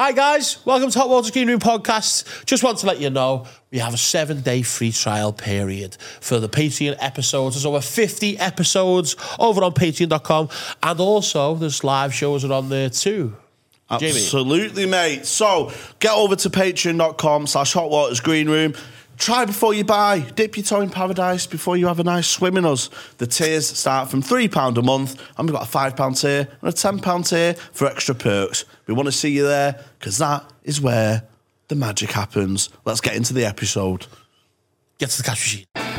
Hi guys, welcome to Hot Water Green Room podcast. Just want to let you know we have a seven day free trial period for the Patreon episodes. There's over 50 episodes over on patreon.com, and also there's live shows are on there too. Jamie. Absolutely, mate. So get over to patreon.com slash hot waters green room. Try before you buy. Dip your toe in paradise before you have a nice swim in us. The tiers start from £3 a month, and we've got a £5 tier and a £10 tier for extra perks. We want to see you there because that is where the magic happens. Let's get into the episode. Get to the cash machine.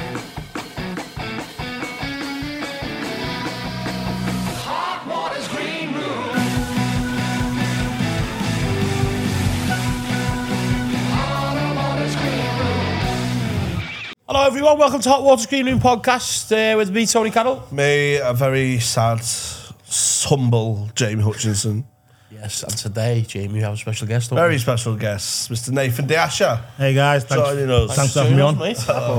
Hello everyone, welcome to Hot Water Green Room podcast uh, with me, Tony Carroll. Me, a very sad, humble Jamie Hutchinson. Yes, and today, Jamie, we have a special guest. don't Very we? special guest, Mr. Nathan De Asha. Hey guys, thanks, Joining us. thanks for having me us, on.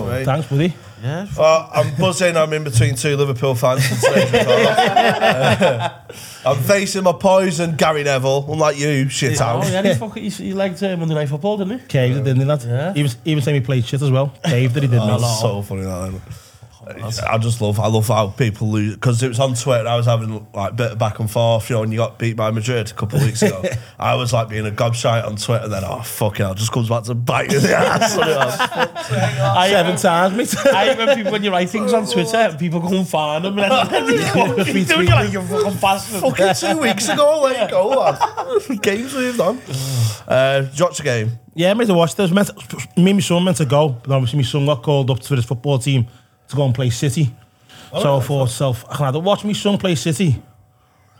mate. Mate. Thanks, buddy. Yeah, Well, I'm buzzing. I'm in between two Liverpool fans. for today's record. Uh, I'm facing my poison, Gary Neville, unlike you, shit Oh, out. yeah, he, fucking, he, he liked uh, Monday Night Football, didn't he? Caved it, didn't he, lad? Yeah. Even, even saying he played shit as well. Caved that he did, Oh, mate. that's so funny. That, isn't it? I just love, I love how people lose because it was on Twitter. I was having like bit of back and forth. You know, when you got beat by Madrid a couple of weeks ago, I was like being a gobshite on Twitter. Then, oh fuck it, it just comes back to bite you in the ass. doesn't it? I, Seven times, mate. I when, people, when you write things on Twitter, and people go and find them, and then you go, Retweet you're like, you fucking bastard. Fucking two weeks ago, let it go, lad. Games moved on. Uh, did you watch the game? yeah, mate, I watched this. Meant to, me and my son meant to go, but obviously my son got called up for his football team to go and play City. so I thought, self, I can either watch me son play City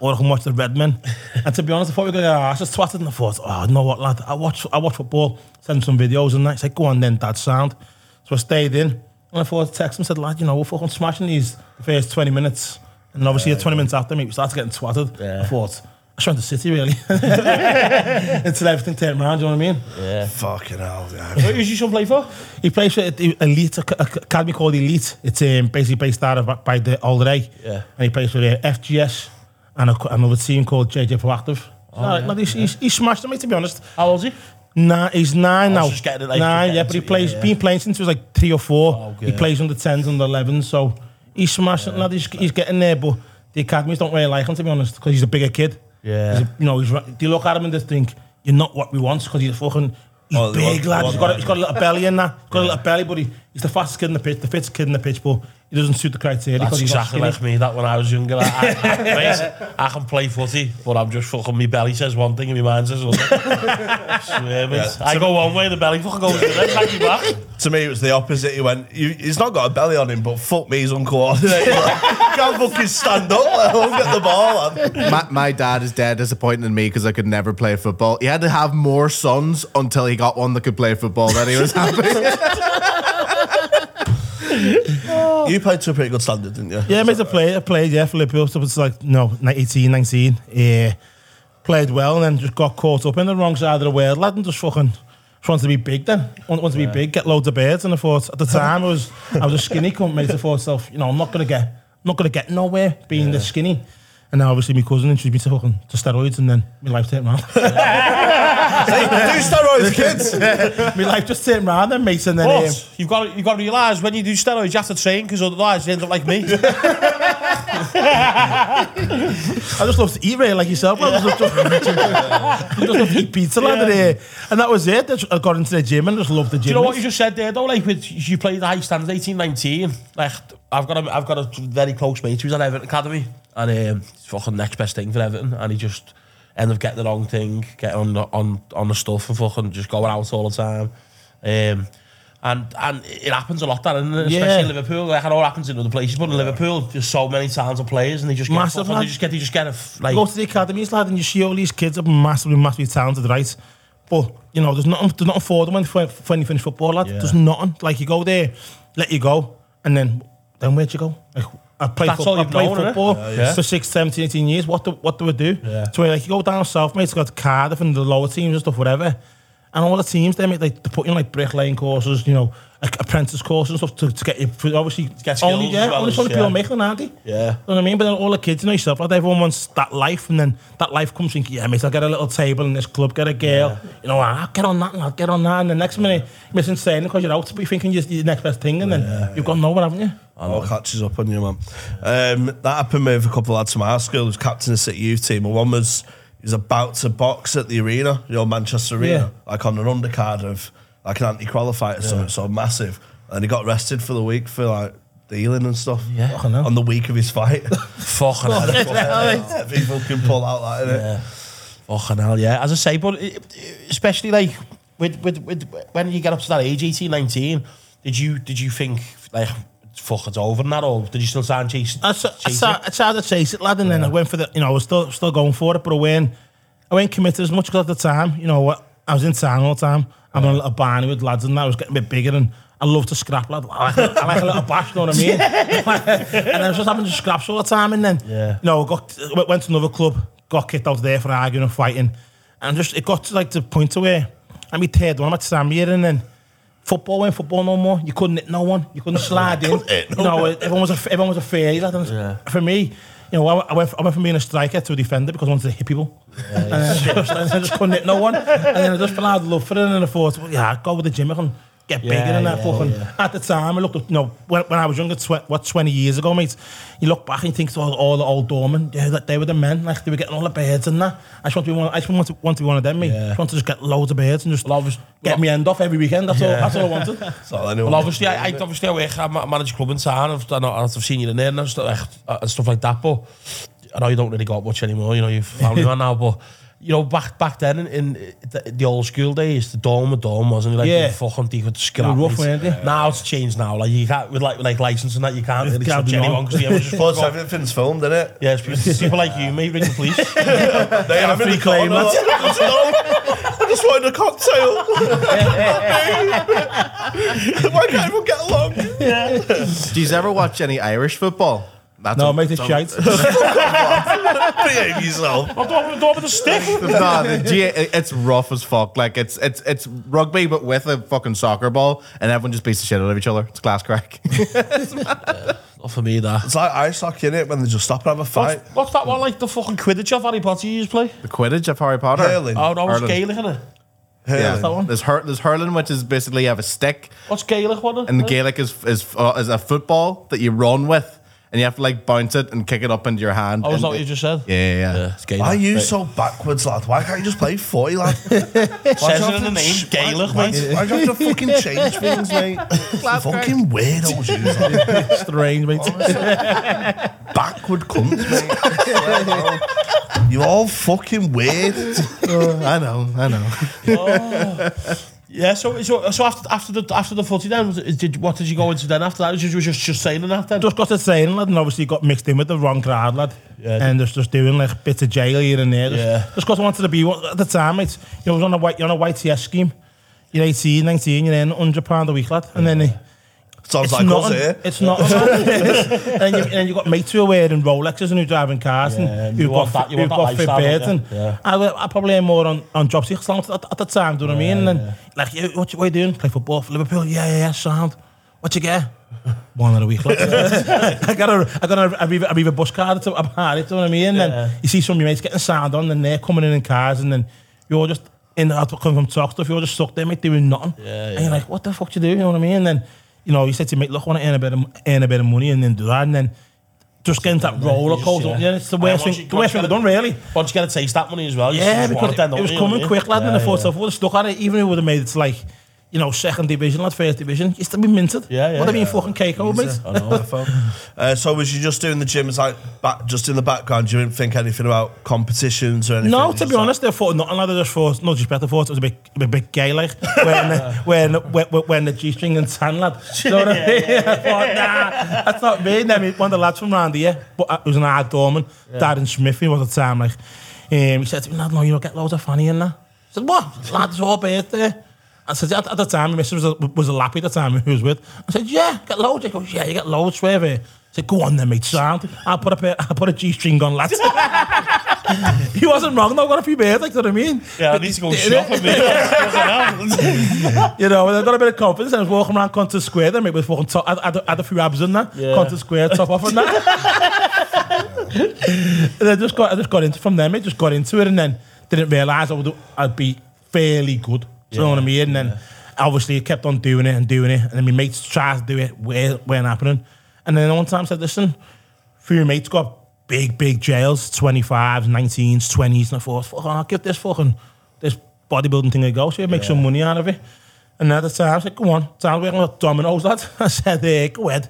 or I can watch the Redmen. and to be honest, I thought we were going to our asses twatted, and I thought, oh, you know what, lad, I watch, I watch football, send some videos, and I said, go on then, dad, sound. So I stayed in, and I thought, text him, said, lad, you know, we're fucking smashing these the first 20 minutes. And obviously, 20 minutes after, me, we started getting twatted. I thought, I just went to City, really. Until everything turned around, do you know what I mean? Yeah. Fucking hell, yeah. Who's your son play for? He plays for the Elite, a a academy called Elite. It's um, basically based out of by the Older A. Yeah. And he plays for the FGS and a, another team called JJ Proactive. Oh, yeah. he's, he's, he's smashed it, mate, to be honest. How old is he? Nah, he's nine now. just getting it, like, nine, getting yeah, but he to- plays, yeah, yeah. been playing since he was like three or four. Oh, good. he yeah. plays under 10s, under 11s, so he's smashing it, lad. He's, he's getting there, but the academies don't really like him, to be honest, because he's a bigger kid. Yeah. He's you know, he's, do you look at him and just think, you're not what we want, because he's fucking, he's Oh, big, lad. He's want got, a, he's got a little belly in that. He's got a little belly, but he, he's the fastest kid in the pitch, the fittest kid in the pitch, but he doesn't suit the criteria. That's he's exactly skinny. like me. That when I was younger, I, I, I, I can play footy, but I'm just fucking. My belly says one thing and my mind says another. Swear, mate. Yeah. I go one way, the belly fucking goes the other. Back me back. To me, it was the opposite. He went, you, he's not got a belly on him, but fuck me, he's uncoordinated. like, can't fucking stand up, let alone get the ball. My, my dad is dead disappointed in me because I could never play football. He had to have more sons until he got one that could play football. Then he was happy. You played to a pretty good standard, didn't you? Yeah, made a play. I played, yeah, for Liverpool. So it's like, no, 18, 19. Yeah. Played well and then just got caught up in the wrong side of the world, lad, and just fucking just wanted to be big then. Want- Wanted to be big, get loads of birds. And I thought, at the time, I was I was a skinny cunt, mate. I thought myself, you know, I'm not going to get I'm not going to get nowhere being this skinny. And now, obviously, my cousin introduced me to fucking to steroids, and then my life turned around. Do steroids, kids. my life just turned around then, mate. And then, um, But you've got to, you've got to realise when you do steroids, you have to train because otherwise you end up like me. I just love to eat, really, like yourself. I just love to, I just love to eat pizza, lad. And, uh, and that was it. I got into the gym and just loved the gym. Do you know what you just said there though? Like with you played the high standards, eighteen, nineteen. Like I've got a I've got a very close mate who's at Everton Academy, and um, it's fucking next best thing for Everton, and he just ended up getting the wrong thing, getting on the, on on the stuff, and fucking just going out all the time. Um, and and it happens a lot, that, and especially Yeah. in Liverpool. Like I know it happens in other places, but in Liverpool, there's so many talented players, and they just get Massive, they just get they just get a like go to the academies, lad, and you see all these kids are massively, massively talented, right? But you know, there's nothing, there's nothing for them when, when you finish football, lad. Yeah. There's nothing. Like you go there, let you go, and then then where'd you go? Like, I played, That's foot- all I you've played known, football Yeah, yeah. for six, 17, 18 years. What do what do we do? Yeah. So like you go down south, mate, it's got Cardiff and the lower teams and stuff, whatever. And all the teams, they make like they put you on like bricklaying courses, you know, like apprentice course and stuff to, to get you. For obviously, get only skills yeah, as well only as- some people yeah. making, aren't they? Yeah. You know what I mean? But then all the kids, you know yourself, like everyone wants that life, and then that life comes thinking, yeah, mate, I'll get a little table in this club, get a girl, you know, I'll get on that, and I'll get on that, and the next minute you're missing saying because you're out, but you're thinking you're the next best thing, and then you've got nowhere, haven't you? And all catches up on you, man. Um, that happened with a couple of lads from our school who was captain of the City youth team. And one was he was about to box at the arena, you know, Manchester Arena, Yeah. like on an undercard of like an anti-qualifier or something, so massive. And he got arrested for the week for like dealing and stuff. Yeah. Fucking hell. On the week of his fight. Fucking hell. People can pull out that, innit? Yeah. Fucking hell, yeah. As I say, but it- it- especially like with, with, with when you get up to that age, 18, 19, did you did you think like fuck it's over and that or did you still sound chase? I, s- I, chase sa- I tried to chase it, lad, and then I went for the, you know, I was still still going for it, but I went, I went committed as much because at the time, you know, what I was in town all the time. I'm in a little barney with lads and that. I was getting a bit bigger and I love to scrap, lad. I like, a, I like a little bash, you know what I mean? and I was just having to scraps all the time. And then, Yeah. you know, got, went- to another club, got kicked out there for arguing and fighting. And just, it got to like the point to where I'm my third one, I'm at Sam here, and then football went football no more. You couldn't hit no one. You couldn't slide in. No you know, everyone was a everyone was a fairy. Lad, and For me, you know, I, I went I went from being a striker to a defender because I wanted to hit people. and, I just, and I just couldn't hit no one. And then I just fell out of love for it, and I thought, well, yeah, I'd go with the gym. I can get bigger Yeah, than that. yeah, fucking. yeah. At the time, I looked up, you know, when, when I was younger, tw- what, 20 years ago, mate, you look back and you think, all, all the old doormen, yeah, that they were the men, like, they were getting all the birds and that. I just want to be one, I just want to, want to be one of them, mate. I just want to just get loads of birds and just Well, get me end off every weekend. That's all, that's all I wanted. That's all anyone Well, obviously, I, I obviously I work. I ma- manage a club in town. I've done. I've seen you in there and stuff, and stuff like that. But I know you don't really got much anymore. You know, you've family man now. But you know, back back then in, in the, the old school days, the dome, a dome wasn't it? like Yeah. you fucking you could scrap. Rough, mate. weren't they? Now it's changed now. Like you can't with like with like license and that you can't really can't touch do anyone none. because the Plus, just everything's filmed, innit? yeah, it's people, people like you, mate, ring the police. They have free in claim, corner. I just wanted a cocktail. Why can't everyone get along? Do you ever watch any Irish football? That's No, a- mate, it's shite. Behave yourself. I'm talking door with a stick. no, the G- it's rough as fuck. Like it's it's it's rugby, but with a fucking soccer ball, and everyone just beats the shit out of each other. It's class crack. Not for me, that. It's like ice hockey, it When they just stop and have a fight. What's, what's that one like? The fucking Quidditch of Harry Potter you used to play? the Quidditch of Harry Potter. Hurling. Oh no, it's Hurling. Gaelic, isn't it? Yeah, that one? there's hur- there's hurling, which is basically you have a stick, What's Gaelic one? and the Gaelic is is uh, is a football that you run with, and you have to like bounce it and kick it up into your hand. Oh, is And that what you just said? Yeah, yeah, yeah. Yeah, it's Gaelic. Why are you Right. so backwards, lad? Why can't you just play footy, lad? Why Says it in the name, Gaelic, why, mate. Why, why do you have to fucking change things, mate? fucking weirdos, you lot. Strange, mate. backward cunts, mate. You're all fucking weird. Oh. I know, I know. Oh. Yeah, so so so after after the after the footy then did what did you go into then after that? Did you just just saying that then? Just got to saying lad and obviously got mixed in with the wrong crowd lad. Yeah, and just just doing like bits bit of jail here and there. Just, yeah. just got wanted to be at the time it's you know, it was on a white you're on a YTS scheme. You're 18, 19, you're in 100 pound a week lad and yeah. then Sounds It's like not. us here. It's not. and you, and then you got mates who are wearing Rolexes and who driving cars Yeah, and who've got that- you that got fit and? Yeah. I, I probably am more on on job seekers at, at, the time. Do you know what I mean? And then like, what, what you doing? Play football for Liverpool? Yeah, yeah, yeah. Sound. What you get? One of a week. I got a, I got a, a, Aviva, a Aviva bus card to a party. Do you know what I mean? And Yeah. then you see some of your mates getting sound on, and they're coming in in cars, and then you're just in the coming from talk stuff. You're just stuck there, mate, doing nothing. Yeah, And you're like, what the fuck you do? You know what I mean? And then you know, you said to me, look, I want to earn a bit of earn a bit of money, and then do that, and then just get into that roller coaster. yeah. Yeah, it's the worst thing. The worst thing I've done, really. Once you get a taste that money as well, Yeah, because it, was you, you know coming quick, lad, and I thought, if I would have stuck at it, even if it would have made it like, you know, second division, lad, first division, you still be minted. Yeah, yeah, Would have been yeah. fucking cake over, mate. I know. Uh, so was you just doing the gym as like back, just in the background? You didn't think anything about competitions or anything? No, to just be like- honest, I thought nothing. I just thought, no disrespect, I thought it was a bit, a bit gay, like when, when, when, when the G-string and tan lad. You know what I mean? I thought, nah, that's not me. And then one of the lads from around here, but uh, it was an hard doorman, Darren Smith, he was at the time, like, um, he said to me, lad, no, you don't get loads of fanny in there. I said, what? Lad, it's all birthday. I said, at, at the time, my missus was a, was a lappy at the time who was with. I said, yeah, get loads. He goes, yeah, you get loads, swear. I said, go on then, mate, sound. I'll put a, pair, I'll put a G-string on, lads. he wasn't wrong though. I got a few beers, like, you know what I mean? Yeah, I need to go shopping, mate. You know, I got a bit of confidence. And I was walking around Concert Square. Then maybe with fucking top. I had, had a few abs in that. Yeah. Square top off and that. and I just got, I just got into from them. I just got into it, and then didn't realise I would, I'd be fairly good. Do you know what I mean? And then obviously he kept on doing it and doing it, and then my mates tried to do it, where weren't happening. And then one time I said, "Listen, few of mates got big, big jails, 25s, 19s, 20s, and I thought, fuck, I'll give this fucking this bodybuilding thing a go, so you make some money out of it. And at the time, I said, come on, time working with dominoes, lad. I said, eh, go ahead,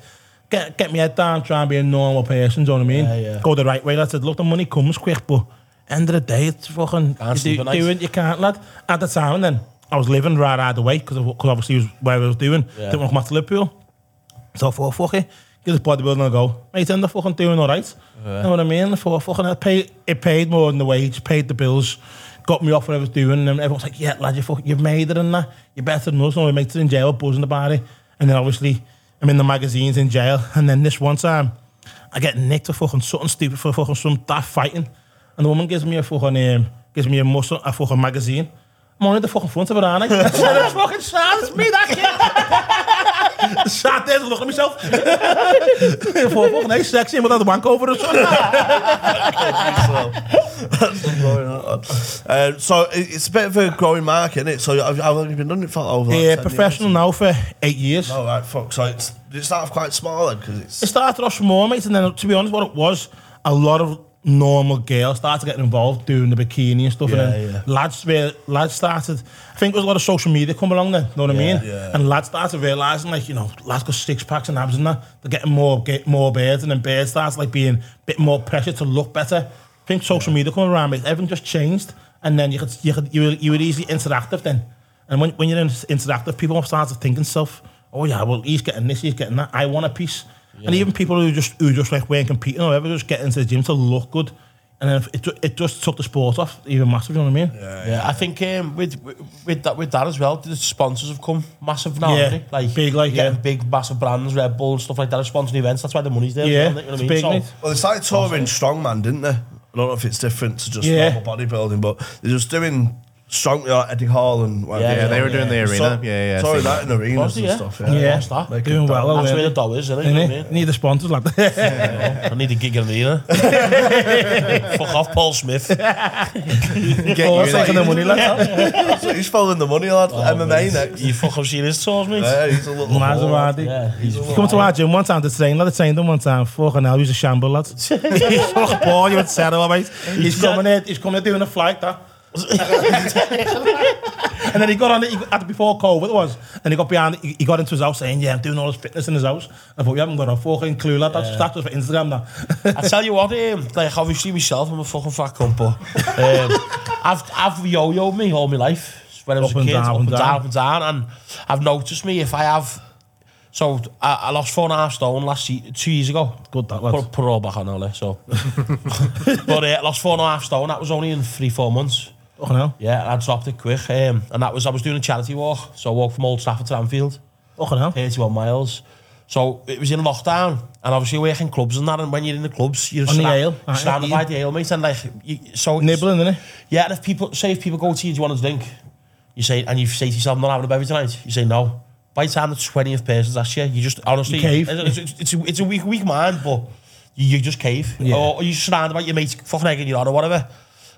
get, get me head down, try and be a normal person, do you know what I mean? Yeah, yeah. Go the right way, lad. I said, look, the money comes quick, but end of the day, it's fucking, Can't you do, night. do it, you can't, lad. At the time, and then I was living right out of the way, because obviously it was where I was doing, Yeah. didn't want to come back to Liverpool. So I thought, fuck it, give this bodybuilding a go. Mate, end up fucking doing all right. You know what I mean? I thought, fucking, it paid, it paid more than the wage, paid the bills, got me off what I was doing, and everyone's like, yeah, lad, you fucking, you've made it and that. You're better than us. No, we mates are in jail, buzzing about it. And then obviously, I'm in the magazines in jail. And then this one time, I get nicked for fucking something stupid for fucking some daft fighting. And the woman gives me a fucking, um, gives me a muscle, a fucking magazine. I'm on the fucking front of it, aren't I? I said, it's fucking sad, it's me, that kid. Sat there to look at myself. I thought, fucking nice, sexy, and without the wank over something. Uh, so it- it's a bit of a growing market, isn't it? So I've, I've only been doing it for over like Yeah, 10 professional Years. now for eight years. Oh, right, fuck. So it's, it started off quite small then, because it's... It started off small, mate, and then to be honest, what it was, a lot of normal girls started getting involved doing the bikini and stuff, Yeah, and then yeah. lads, were- lads started. I think there was a lot of social media come along then. Know what I mean? yeah. And lads started realizing, like you know, lads got six packs and abs and that. They're getting more, get more beards, and then beards starts like being a bit more pressure to look better. I think social media coming around, everything just changed, and then you could, you could, you were, you were easily interactive then. And when, when you're interactive, people started thinking stuff. Oh yeah, well he's getting this, he's getting that. I want a piece. And even people who just who just like weren't competing or whatever, just get into the gym to look good. And then it, ju- it just took the sport off even massive. You know what I mean? Yeah, yeah. I think um, with with that with that as well, the sponsors have come massive now. Yeah, haven't they? like big, like, getting yeah. big massive brands, Red Bull, stuff like that, are sponsoring events. That's why the money's there. Yeah, isn't it? You know what I it's mean? big, So- Well, they started touring strongman, didn't they? I don't know if it's different to just Yeah. normal bodybuilding, but they're just doing strong, you Eddie Hall and whatever. Yeah, Yeah, they were doing the yeah. arena. yeah, yeah. Sorry, seen that in arenas Was and yeah? stuff. Yeah, Yeah. What's that? Like doing it well. That's where the dough is, isn't it? You know what I Innit? Need the sponsors like that. I need a gig in the arena. Fuck off, Paul Smith. Get Oh, you taking the money, lad. That's he's following the money, lad. Oh, MMA mate. next. You fucking seen his tours, mate? Yeah, he's a little. Maserati. Yeah, he's He come to our gym one time to train, lad. I trained him one time. Fucking hell, he was a shamble, lad. he's fucking poor, you would settle, mate. He's coming in, he's coming in doing a flight, that. and then he got on it, he got, before COVID it was, and he got behind, he, he got into his house saying, yeah, I'm doing all this fitness in his house. I thought, you haven't got a fucking clue, lad, that's, yeah. that's just for Instagram now. I tell you what, um, like, obviously myself, I'm a fucking fat cumpo. Um, I've, I've yo-yoed me all my life, when I was up a kid, down, up and down, down, up and down, and I've noticed me, if I have, so I, I lost four and a half stone last year, two years ago. Good that lad. Put, put it all back on, Ollie, so. but uh, lost four and a half stone, that was only in three, four months. Fucking hell. Yeah, and I dropped it quick. Um, and that was I was doing a charity walk, so I walked from Old Trafford to Anfield. Fucking hell. 31 miles. So it was in lockdown, and obviously you're working clubs and that, and when you're in the clubs, you're On the ale, surrounded by the ale, mate, and like, you, so Nibbling, innit? Yeah, and if people say if people go to you, do you want a drink? You say, and you say to yourself, I'm not having a beverage tonight. You say no. By the time the twentieth person's asked you, you just honestly, You cave. It's, it's, it's, a, it's a weak, weak mind, but you, you just cave, Yeah. or, or you're surrounded by your mates fucking egging you on or whatever.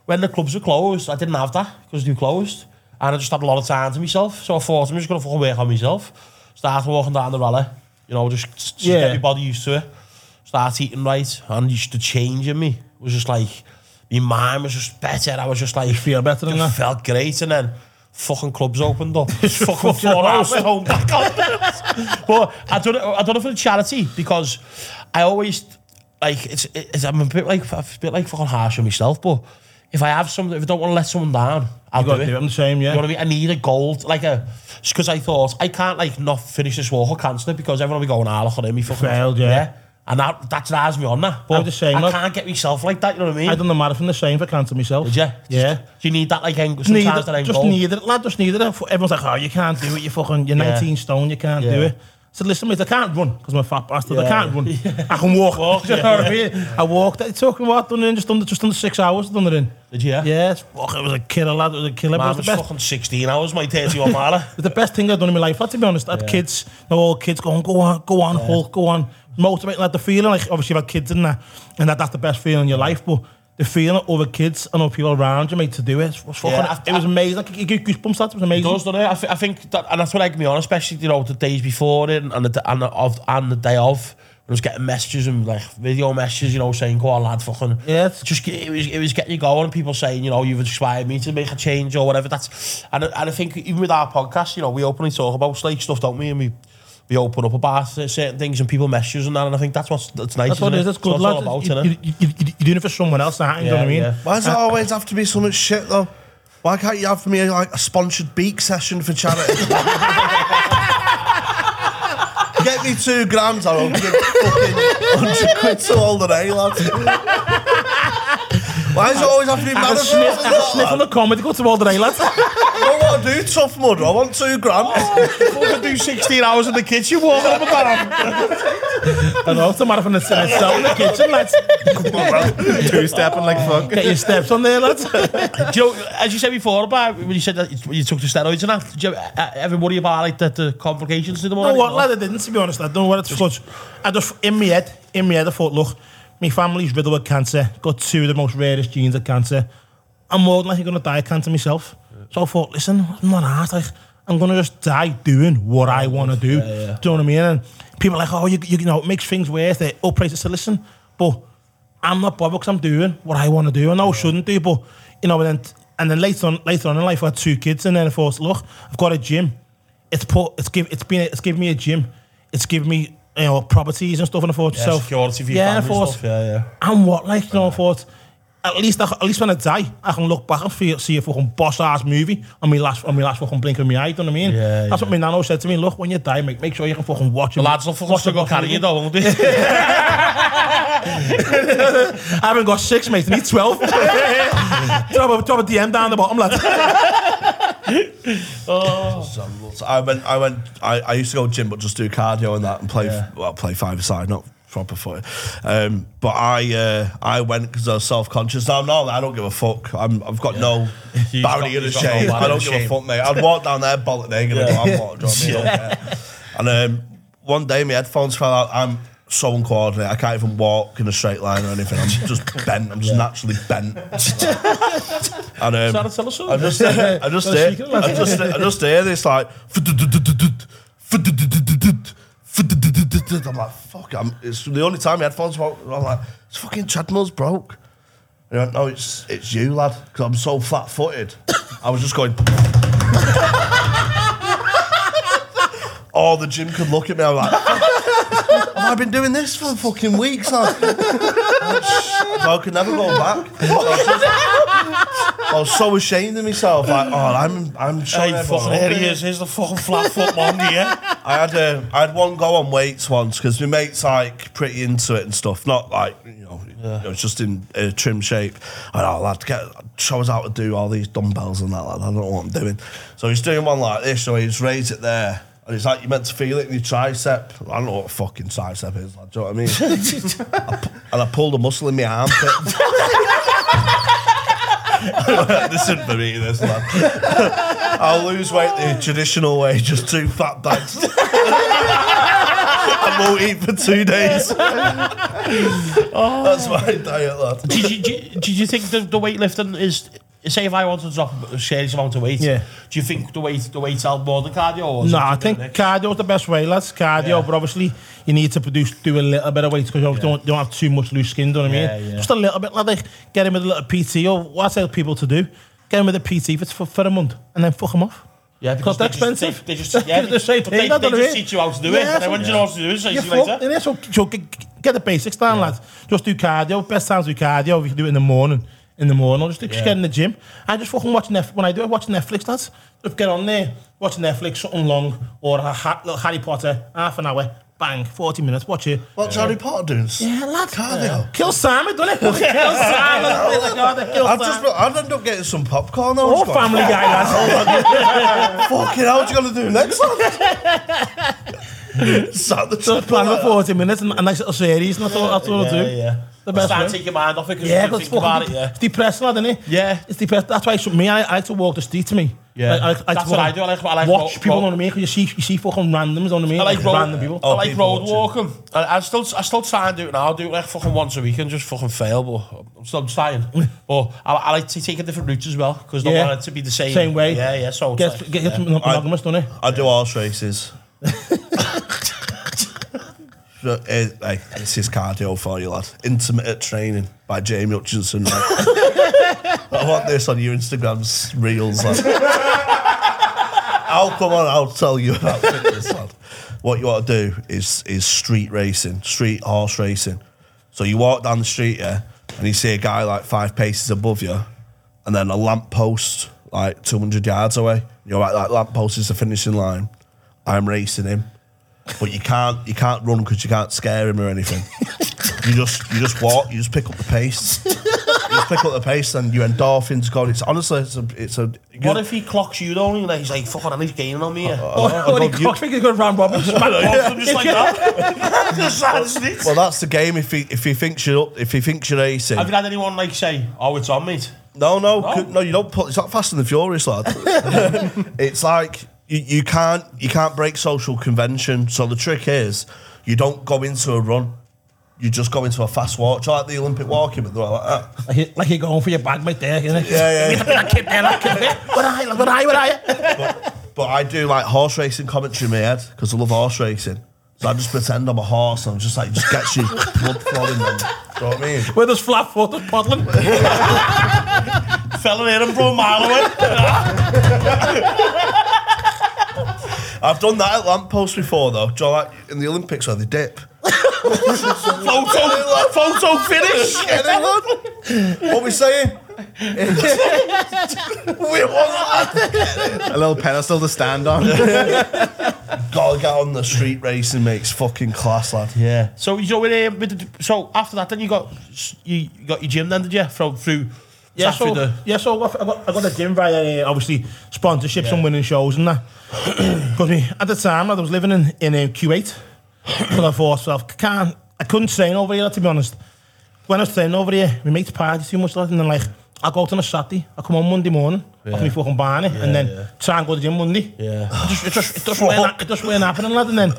When the clubs were closed, I didn't have that because they were closed, and I just had a lot of time to myself. So I thought I'm just gonna fucking work on myself. Start walking down the rally, you know, just, just Yeah. get my body used to it. Start eating right, and just the change in me was just like my mind was just better. I was just like You feel better than that? felt great, and then fucking clubs opened up. fucking four hours at home back on. but I done it. I done it for the charity because I always like it's. it's I'm a bit like a bit like fucking harsh on myself, but if I have something, if I don't want to let someone down, I'll You do it. do it. I'm the same, yeah. You know yeah. what I mean? I need a gold, like a, because I thought I can't like not finish this walk or cancel it because everyone will be going, ah, look at him, he fucking Failed, yeah. And that that drives me on that. But the same, I can't get myself like that. You know what I mean? I done the marathon the same for cancer myself. Did you? Yeah. Do you need that like end, Just need sometimes it, that end just needed it, lad. Just needed it. Everyone's like, oh, you can't do it. You're fucking, you're Yeah. 19 stone. You can't do it. said, listen, mate, I can't run because I'm a fat bastard. Yeah. I can't run. Yeah. I can walk. walk you know what I mean? I walked. It took me what? Done it in just under, just under six hours. Done it in. Did you? Yeah. yeah fuck, it was a killer, lad. It was a killer. Man, it was, was the best. fucking 16 hours, my 31 mile. it was the best thing I've done in my life, lad, to be honest. I had yeah. kids, no all kids going, go on, go on, yeah. Hulk, go on. Motivating, like the feeling, like obviously you've had kids in that, and that, that's the best feeling in your life, but the feeling of other kids and other people around you, mate, to do it, was fucking, Yeah, I- it was amazing. Like you get goosebumps. That it was amazing. It does, doesn't it? I, th- I think that, and that's what egged me on, especially you know the days before it and the and the, of and the day of. I was getting messages and like video messages, you know, saying, "Go on, lad, fucking." Yeah, just it was it was getting you going, and people saying, you know, you've inspired me to make a change or whatever. That's and and I think even with our podcast, you know, we openly talk about slate stuff, don't we? And we we open up about certain things and people message us and that, and I think that's what's that's nice. That's what it isn't is. That's good, That's lad. what You, all about, you, innit? you, you, you're doing it for someone else, aren't you? you know what I mean? yeah. Why does it uh, always have to be something shit though? Why can't you have for me like a sponsored beak session for charity? Get me two grams, I'll give fucking hundred quid to all the day, lads. Why does it always have to be I manifest? sniff, I on the comedy, go to all the day, lads. I don't want to do tough mud. I want two grand. Fucking do 16 hours in the kitchen walking up and down. I know, it's a matter of in itself in the kitchen, lads. Two stepping like fuck. Get your steps on there, lads. Do you know, as you said before about when you said that you you took the steroids and that, did you ever, ever worry about like the, the complications to them? or No, what, lad, I didn't, to be honest. I don't know what it's for. I just, in my head, in my head, I thought, look, my family's riddled with cancer, got two of the most rarest genes of cancer. I'm more than likely going to die of cancer myself. So I thought, listen, I'm not asked, like, I'm going to just die doing what I want to do. yeah Do you know what I mean? And people are like, oh, you, you, know, it makes things worse. They upraise it. So listen, but I'm not bothered because I'm doing what I want to do. I know I shouldn't do, but, you know, and then, and then later on, later on in life, I had two kids, and then I thought, look, I've got a gym it's put it's give it's been it's given me a gym. It's given me you know, properties and stuff, and I thought, yeah, so, security for your yeah, family thought, stuff, yeah, yeah. And what, like, you know, I thought, at least, I, at least when I die, I can look back and feel, see a fucking boss-ass movie on my last, on my last fucking blink of my eye, do you know what I mean? Yeah, That's yeah. what my nano said to me, look, when you die, make, make sure you can fucking watch it. The lads will fucking still go carry you though, won't they? I haven't got six, mate, I need 12. drop, a, drop a DM down the bottom, lad. So I went. I went. I, I used to go to gym, but just do cardio and that, and play. Well, play five aside, not proper foot. Um, but I uh, I went because I was self conscious. Now, no, I don't give a fuck. I'm, I've got no You've barrier to you've no I don't give a fuck, mate. I'd walk down there, bollock naked, and go, I'm what? Do you know what I mean? I don't care. And um, one day, my headphones fell out. I'm so uncoordinated. I can't even walk in a straight line or anything. I'm just bent. I'm just naturally bent. and um, tell us. I just, I just, hear, speak it, lad. I just, I just hear this like. I'm like, fuck. I'm, it's the only time my headphones broke. I'm like, it's fucking treadmill's broke. And he went, no, it's it's you, lad, because I'm so flat footed. I was just going. oh, the gym could look at me. I'm like, have I been doing this for fucking weeks, so I could never go back. I was just- I was so ashamed of myself. Like, oh, I'm, I'm showing Hey, fucking here he is. Here's the fucking flat foot monkey, yeah? I had a, I had one go on weights once because my mate's like pretty into it and stuff. Not like you know, you know just in uh, trim shape. I know, lad, get show us how to do all these dumbbells and that. Lad. I don't know what I'm doing. So he's doing one like this. So he's raised it there. And it's like you're meant to feel it in your tricep. I don't know what a fucking tricep is. Lad, do you know what I mean? I pu- and I pulled a muscle in my armpit. this isn't for me, this lad. I'll lose weight the traditional way, just two fat bags. I won't eat for two days. That's my diet, lad. did, you, did, you- did you think the, the weightlifting is... Say if I wanted to drop a serious amount of weight, Yeah. do you think the weight the weight's help more than cardio? Or No, I think cardio's the best way, lads. Cardio, Yeah. but obviously you need to produce do a little bit of weight because you Yeah. don't, don't have too much loose skin. Do you know what I mean? yeah. Just a little bit. Like get him with a little PT or what I tell people to do. Get him with a PT for, for, for a month and then fuck him off. Yeah, because they they're expensive. They, they just, yeah, the same but they, that's they what just teach you how to do it. Yeah, and then when so- you know how to do it, so you later. Yeah, so, so get, get the basics down, lads. Just do cardio. Best times to do cardio. If you can do it in the morning, in the morning, or just, just Yeah. get in the gym. I just fucking watch Netflix. When I do it, watch Netflix, lads. Just get on there, watch Netflix, something long, or a ha- little Harry Potter, half an hour, bang, 40 minutes, watch it. What's Harry Potter doing? Yeah, lad. Cardio. Kill Simon, don't it? Kill Simon. Oh Kill I've just. I'd end up getting some popcorn. though. Oh, going, Family Guy, lads. Fucking hell, what you gonna do next? lad? Sat the So plan for 40 minutes and a nice little series, and that's all, that's all yeah, I'll do. yeah. The best er Start way. take your mind off it because Yeah, you because think it's about it, yeah. it's depressing, lad, isn't it? Yeah. It's depressing. That's why, so me, I, I like to walk the street to me. Yeah. Like, I, I That's to what I do. I like- I like watch ro- people, ro- you know what I mean? Because you see, you see fucking randoms, you know what I mean? I like road, random people. I like people road watching. walking. I, I still, I still try and do it now. I'll do it like fucking once a week and just fucking fail, but I'm still trying. but I, I like to take a different route as well because I don't Yeah. want it to be the same. Same way. Yeah, yeah. So it's Get, like, get, yeah. get monogamous, don't it? I do horse races. So, eh, like, this is cardio for you, lad. Intermittent training by Jamie Hutchinson. Lad. I want this on your Instagram's reels, lad. I'll come on, I'll tell you about fitness, lad. What you want to do is is street racing, street horse racing. So you walk down the street, yeah, and you see a guy like five paces above you, and then a lamp post like 200 yards away. You're like, that lamp post is the finishing line. I'm racing him, but you can't you can't run because you can't scare him or anything. you just you just walk. You just pick up the pace. you just pick up the pace, and your endorphins go. It's honestly it's a it's a. What if he clocks you though? And he's like, fucking, and he's gaining on me. Yeah. Oh, he clocks me, he's going to round robin. Smack Off him just like that. just side of the street. Well, that's the game. If he if he thinks you're up, if he thinks you're racing, Have you had anyone like say, "Oh, it's on, me"? No, no, No? no, no. You don't put. It's not Fast and the Furious, lad. it's like you, you can't you can't break social convention. So the trick is you don't go into a run. You just go into a fast walk, It's like the Olympic walking, but they're like that. Like, you- like you're going for your bag, mate, there, you know? Yeah, yeah. That kid there, that kid there. Where are you? Where are you? Where are you? But, but I do like horse racing commentary in my head because I love horse racing. So I just pretend I'm a horse and I'm just like just gets you blood flowing. Then, do you know what I mean? Where his flat foot, his paddling. Fell in here and bro a mile away. I've done that at lamppost before though. Do you know, like in the Olympics where they dip. photo, photo finish. Get it, lad? What we saying? we want A little pedestal to stand on. Gotta get on the street racing, mate. It's fucking class, lad. Yeah. So you know, with, uh, with the, so after that, then you got you got your gym then, did you? From through. Yeah, so, the, yeah, so I got, I got, a gym via, uh, obviously, sponsorships Yeah. and winning shows and that. Because me, at the time, I was living in, in um, Kuwait. but I thought, so I can't, I couldn't train over here, to be honest. When I was training over here, we make party too much, lad, and then like, I go out on a Saturday, I come on Monday morning, yeah. off my fucking barney, yeah, and then yeah. try and go to the gym Monday. Yeah. It just, it just, it just, weren't, it just weren't happening, lad. And then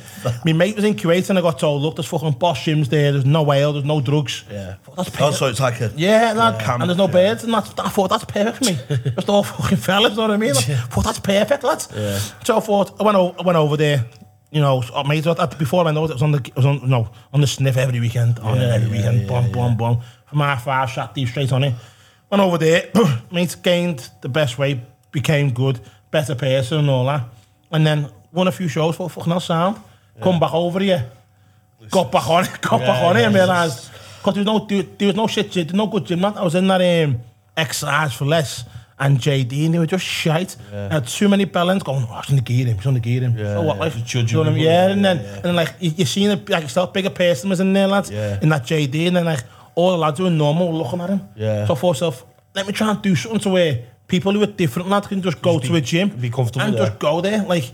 my mate was in Kuwait and I got told, look, there's fucking boss gyms there, there's no ale, there's no drugs. Yeah. Fuck, that's perfect. Oh, so it's like a... Yeah, lad, yeah. Camp, and there's no yeah. birds, and that's, I thought, that's perfect for me. just all fucking fellas, you know what I mean? Like, yeah. That's perfect, lad. Yeah. So I thought, I went, o- I went over there, you know, I made it, before I know it, was on the, was on, no, on the sniff every weekend, on yeah, it every yeah, weekend, yeah, bomb, yeah. bomb, bomb. From half five, shot deep straight on it. Went over there, mate, gained the best weight, became good, better person and all that. And then won a few shows for fucking hell sound. Come back over here, got back on it, got Yeah, back on it, yeah, and realised because there was no there, there was no shit, there was no good gym. I was in that um, exercise for less and JD, and they were just shite. I had too many bellends going. Oh, it's on the gear him, it's on the gear him. Yeah, so what, yeah. like, Judge you know what I mean? Yeah, yeah, and then yeah, yeah. and then like you, you seen it like yourself, bigger person was in there, lads, Yeah. in that JD, and then like all the lads who were normal looking at him. Yeah. So I thought myself, let me try and do something to where people who are different lads can just go Just to a gym be comfortable and there. just go there. Like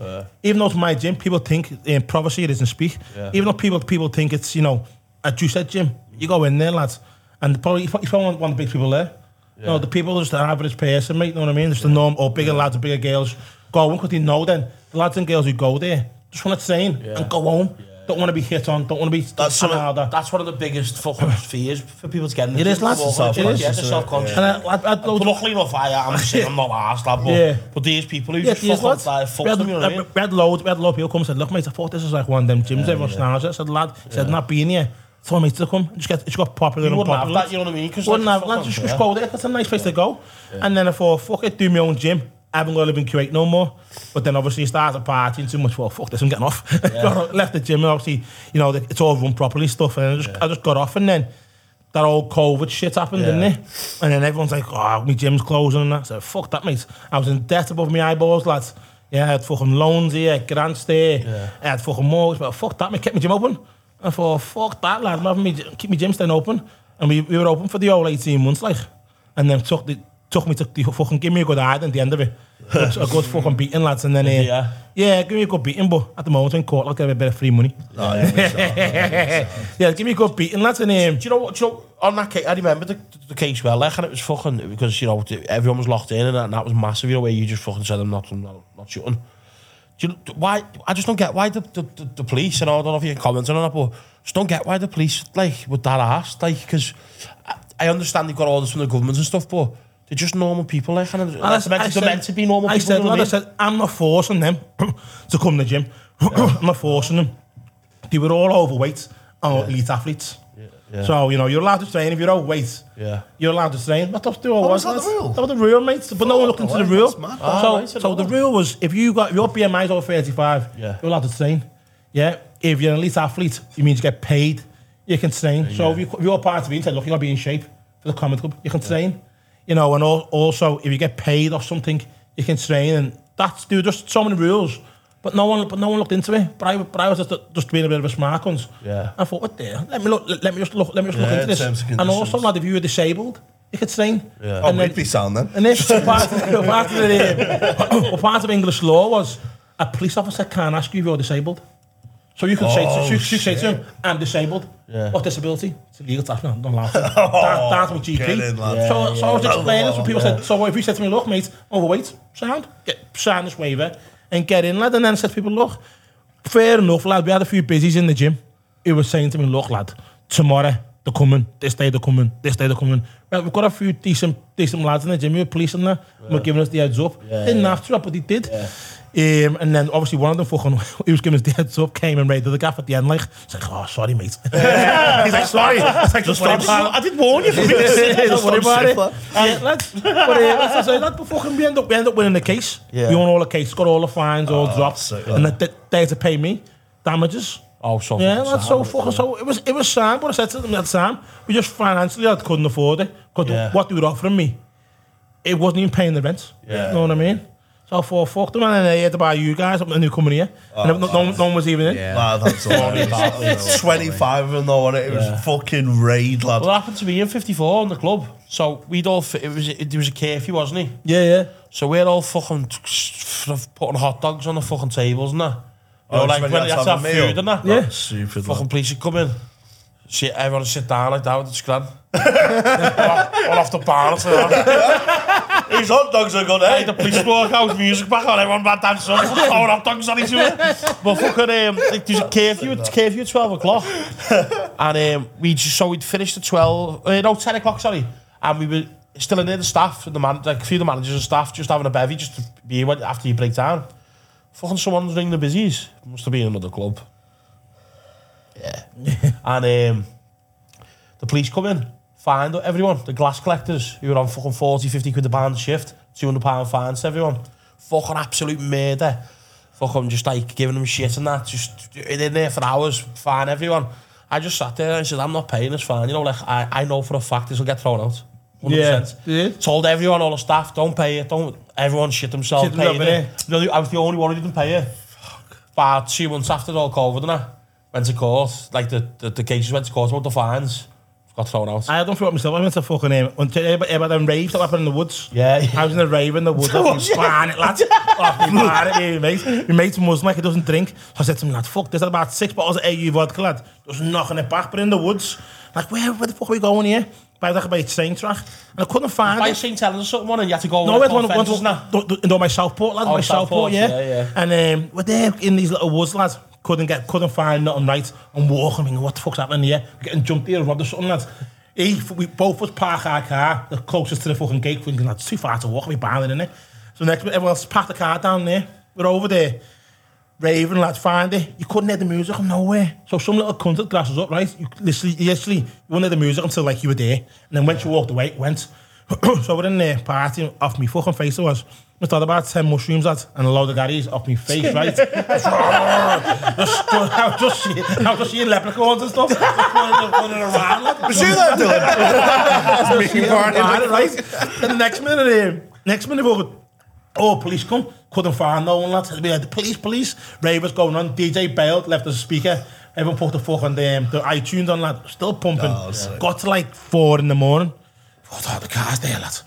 even though it's my gym, people think in privacy it isn't speak. Yeah. Even though people people think it's you know a juice gym, you go in there, lads, and probably you want one of the big people there. You know, the people just the average person, mate. You know what I mean? Just the norm or bigger lads or bigger girls go home because they know then the lads and girls who go there just want to train Yeah. and go home. Don't want to be hit on. Don't want to be. That's harder. That's one of the biggest fucking fears for people to get in. the It is, lads. Walk out, It is. Yeah, self-conscious. And I, I, I, But luckily enough, I am saying I'm not arsed, lad, but, Yeah. but these people who Yeah, just fucking lads. die, fuck them, you know what I mean? we had loads, we had of people come and said, look, mate, I thought this was like one of them gyms, everyone snarls it. I said, lad, I said, not being here. Told me to come, just get, just got popular You and wouldn't have popular. that, you know what I mean? 'Cause, Wouldn't like, have, lad, just, just go there, that's a nice place to go. And then I thought, fuck it, do my own gym. I haven't got to live in Kuwait no more. But then obviously started partying too much. Well, fuck this, I'm getting off. Got- Left the gym and obviously, you know, it's all run properly stuff. And I just, I just got off and then that old COVID shit happened, didn't it? And then everyone's like, oh, my gym's closing and that. So fuck that, mate. I was in debt above my eyeballs, lads. Yeah, I had fucking loans here, grants there. Yeah. I had fucking mortgage, but fuck that, mate. Kept my gym open. I thought, fuck that, lad. I'm having me, keep my gym staying open. And we, we were open for the whole 18 months, like. And then took the took me to the fucking give me a good hide at the end of it. But I got fucking beating lads and then uh, yeah. yeah, give me a good beating, but at the moment in court I'll get a bit of free money. Oh, yeah, sure, yeah, give me a good beating lads and um, do you know what do you know, on that case I remember the, the case well like and it was fucking because you know everyone was locked in and that, and that was massive, you know, where you just fucking said I'm not I'm not, not shooting. Do you, why I just don't get why the, the, the, the police and I don't know if you can comment on that but just don't get why the police like would that ass, like because I, I understand they've got orders from the government and stuff but they're just normal people. Like, and I they're meant, to- they're meant to be normal I people. said, you know what lad, I I said, I'm not forcing them to come to the gym. I'm not forcing them. They were all overweight and elite athletes. yeah. So, you know, you're allowed to train if you're overweight. Yeah. You're allowed to train. That's what the rule Oh, was. was that the lads. rule? That was the rule, mate. But no one looked into the away, rule. that's mad. So, Ah, so so the one- rule was if you got your BMI is over 35, Yeah. you're allowed to train. Yeah. If you're an elite athlete, you means you get paid. You can train. So if, you, if you're part of the you say, look, you got to be in shape for the comedy club. You can train. You know, and al- also if you get paid or something, you can train. And that's there were just so many rules. But no one, but no one looked into it. But I, but I was just, just being a bit of a smart cunt. Yeah. I thought, what the? hell? Let me look. Let me just look. Let me just Yeah, look into this. and And also, conditions. lad, if you were disabled, you could train. Yeah. Oh, And then- we'd be sound then. and this part, of- part of the, well, part of English law was a police officer can't ask you if you're disabled. So you could say, to, Oh, you, you say to him, I'm disabled. Yeah. What disability? It's illegal to ask me. I'm not allowed to. that, that's my GP. in, lad. so, so I was yeah. explaining, so people Yeah. said, so if you said to me, look, mate, overweight, sound, get, sign this waiver and get in, lad. And then I said to people, look, fair enough, lad, we had a few busies in the gym. He was saying to me, look, lad, tomorrow they're coming, this day they're coming, this day they're coming. Well, we've got a few decent decent lads in the gym, we were police and that, were giving us the heads up. Yeah, Didn't yeah. have to, but he did. Um, and then obviously one of them fucking, he was giving us the heads up, came and raided the gaff at the end, like, he's like, oh, sorry, mate. he's like, sorry. He's like, just stop. I did warn you for Don't worry about it. sniff Yeah, lads. But uh, that's I say, lad, but fucking we end up, we end up winning the case. Yeah. We won all the case, got all the fines, all dropped, sick, and they, they had to pay me damages. Oh, so Yeah, that's so fucking so. It was it was sad, but I said to them at time, we just financially I couldn't afford it because Yeah. what they were offering me, it wasn't even paying the rent. Yeah. You know what I mean? Thought, fuck them, and then they had to buy you guys up and they're coming here, and no, no, no one was even in. Yeah. Lad, that's hilarious. 25 of them though, and it was Yeah. fucking raid, lad. Well, it happened to me in 54 in the club. So we'd all, it was, it, there was a curfew, wasn't he? Yeah, yeah. So we're all fucking putting hot dogs on the fucking tables and that. You know, Oh, like when you have to have food and that. Yeah. That's stupid, Fucking lad. police would come in. See, everyone sit down like that with the scran. All off the bar. So that. These hot dogs are good, Hey, eh? the police walk out, music back on, everyone bad dance up, throwing hot dogs on each other. But fucking, um, there's a curfew, it's curfew at 12 o'clock. And um, we just, so we'd finished at 12, uh, no, 10 o'clock, sorry. And we were still in there, the staff, and the man, like a few of the managers and staff, just having a bevy, just to be here after you break down. Fucking someone's ringing the busies. Must have been another club. Yeah. and um, the police come in, find everyone, the glass collectors who were on fucking 40, 50 quid a pound shift, 200 pound fines to everyone. Fucking absolute murder. Fucking just like giving them shit and that, just in there for hours, fine everyone. I just sat there and said, I'm not paying this fine. You know, like, I, I know for a fact this will get thrown out. 100%. Yeah. Yeah. Told everyone, all the staff, don't pay it. Don't. Everyone shit themselves. Shit themselves, it. The I was the only one who didn't pay it. Fuck. About two months after all COVID and that, went to court. Like the, the, the cases went to court about the fines. Got thrown out. I don't it myself. I went to fucking um, when about them raves that happened in the woods. Yeah. I was in a rave in the woods. I was ban it, lads. Off me ban it. My mate's Muslim, like he doesn't drink. So I said to him, lad, fuck, there's about six bottles of AU vodka, lad. Just knocking it back, but in the woods. Like, where, where the fuck are we going here? By like by train track. And I couldn't find By it. St. Helens or something, one, and you had to go No, the one, one, one, no, my Southport, lad, Oh, my Southport, Southport, yeah. yeah, yeah. And um, we're there in these little woods, lads. Couldn't get, couldn't find nothing right. I'm walking, thinking, what the fuck's happening here? We're getting jumped here, robbed or something, lads. He, we both was park our car, the closest to the fucking gate, thinking that's too far to walk, we're banned it, innit? So next, everyone else parked the car down there. We're over there. Raving, lads, find it. You couldn't hear the music from nowhere. So some little cunt had glasses up, right? You literally, literally you wouldn't hear the music until like you were there. And then once you walked away, it went. so we're in there partying off me fucking face it was. We started about 10 mushrooms lad, and a load of garries off me face, right? just, I was just seeing, I was just seeing leprechauns and stuff. Just running, running around, lad. Was you there, Dylan? Making party, right? And the next minute, um, next minute, we were, oh, police come. Couldn't find no one, lads. We had the police, police. Ravers going on. DJ bailed, left us a speaker. Everyone put the fucking the, um, the iTunes on, lad. Still pumping. Oh. Got to like four in the morning. Thought, oh, the car's there, lad.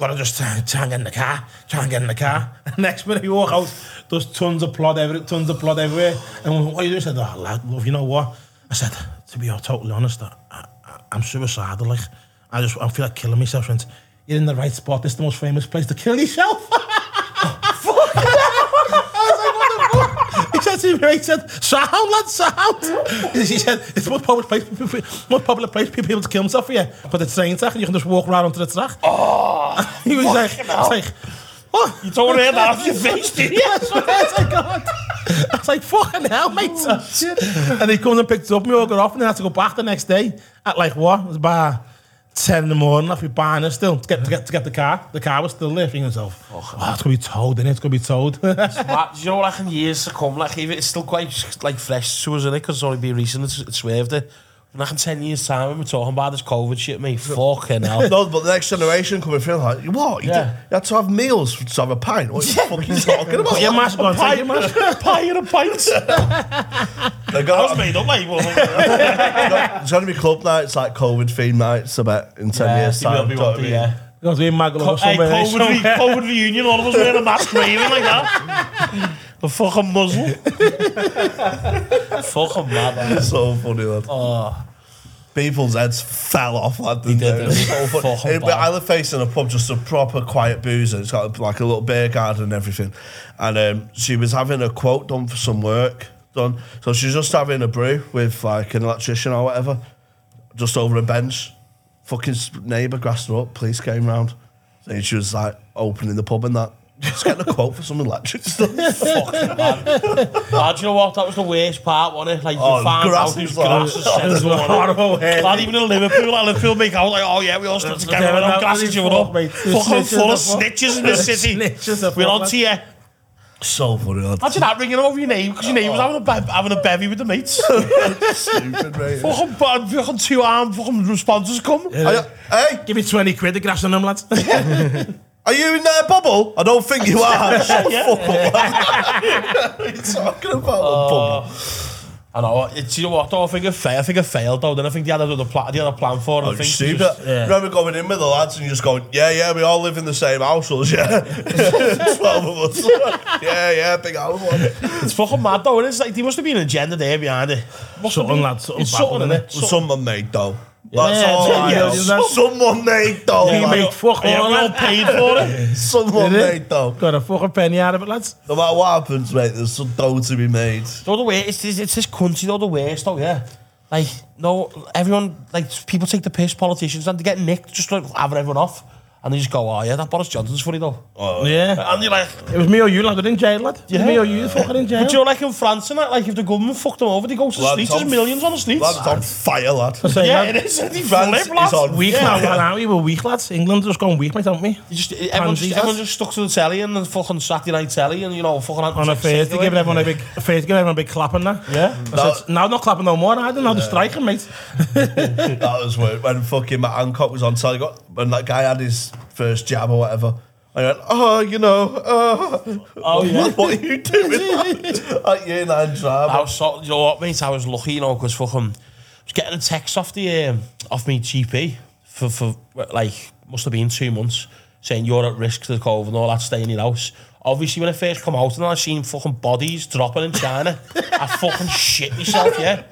Gotta just try, and get in the car, try and get in the car. Next minute you walk out, there's tons of blood everywhere, tons of blood everywhere. And we went, what are you doing? I said, oh, lad, love, you know what? I said, to be totally honest, I, I, I'm suicidal. Like, I just, I feel like killing myself. Went, you're in the right spot. This is the most famous place to kill yourself. He said to me, he said, sound, lad, sound. He said, it's the most popular place, most popular place for people to kill themselves for you. But the train track, and you can just walk around onto the track. Oh, he was like, I like, what? You don't want to hear that off your face, do you? Yes, I was like, God. I was like, fucking hell, oh, mate. and he comes and picks up me, all got off, and then I had to go back the next day at like what? It was about 10 in the morning off your barn still to get, to get to get the car. The car was still there thinking myself, oh, oh it's going to be towed, innit? It's going to be towed. you know, like in years to come, like, it's still quite like fresh to us, innit? Because it's only been recent, it's, it's swerved it. Like in 10 years' time, when we're talking about this COVID shit, mate, fucking hell. No, but the next generation coming through like, what? You, Yeah. did- you had to have meals to have a pint. What are you fucking talking about? Put your mask on, take your mask pie and a pint. They're That gonna- was made up, mate. Well, There's going to be club nights, like COVID themed nights, I bet, in 10 years' time. be do you know what I one mean? yeah. Because we Maggle or Hey, somewhere. COVID, re- somewhere. COVID reunion, all of us wearing a mask waving like that. The fucking muzzle. fucking mad, man. So funny, lad. Oh, People's heads fell off, lad. Didn't did, they? It was didn't so they? funny. Fucking It- bad. I live facing a pub, just a proper quiet boozer. It's got like a little beer garden and everything. And um, she was having a quote done for some work done. So she's just having a brew with like an electrician or whatever, just over a bench. Fucking s- neighbour grassed her up. Police came round. And she was like opening the pub and that. Just getting a quote for some electric stuff. fucking mad. Lad, you know what? That was the worst part, wasn't it? Like, Oh, you found grass out whose is like- grass is sensible, it? horrible. Lad, even in Liverpool, like Liverpool make out like, oh yeah, we all stood together and our grass each other up. mate. The Fucking snitches full of snitches in the city. Snitches We're on to you. so funny, lad. Imagine that ringing over your name because your name was having a, be- having a bevy with the mates. Stupid, mate. fucking bad, fucking two armed fucking responses come. Hey, Give me 20 quid to grass on them, lads. Are you in there, Bubble? I don't think you are. Shut Yeah. the fuck up. what are you talking about, oh. Bubble? I know. It's you know what? Though, I think it failed. I think it failed though. Then I think they had another plan. They had a plan for it. I Oh, think stupid. they just- yeah. Remember going in with the lads and you just going, yeah, yeah, we all live in the same households, yeah. 12 of us. yeah, yeah, big house one. It's fucking mad though. and It's like there must have been an agenda there behind it. Must have Something, been. lad, something It's baffling, something, innit? innit? Something. Someone made dough. That's Yeah, all yeah, I know. Someone made dough. He made fuck Yeah, all, all lad. paid for it. Someone made dough. Got a fucking penny out of it, lads. No matter what happens, mate, there's some dough to be made. Though the way it's, it's, it's this country though the worst though yeah. Like no, everyone like people take the piss politicians and they get nicked just like having everyone off, and they just go oh yeah that Boris Johnson's funny though. Oh, yeah. And you're like, It was me or you, lad. They're in jail, lad. It was Yeah. me or you, fucking in jail. but you're like in France and that like if the government fucked them over they go to the Lads, streets. There's on- millions on the streets. Lads, it's on fire, lad. Say, yeah, lad, it is. They France flip, lads. is on Weak Yeah. now, lad, aren't we? We're weak, lads. England's just gone weak, mate, haven't we? You just, everyone, just, Pansies, everyone just stuck to the telly and the fucking Saturday night telly and you know fucking On a Thursday, giving everyone a big, Thursday, giving everyone a big clapping now. Yeah. I said, now not clapping no more, either. Now they're striking, mate. that was when, when fucking Matt Hancock was on telly. got- When that guy had his first jab or whatever. I went, oh, you know, oh, Oh, yeah. what are you doing? that? At year nine I drama. was so, you know what, mate? I was lucky, you know, because fucking, I was getting a text off the um, off me GP for for like must have been two months saying you're at risk to the COVID and all that. Stay in your house. Obviously, when I first come out and I seen fucking bodies dropping in China, I fucking shit myself, yeah.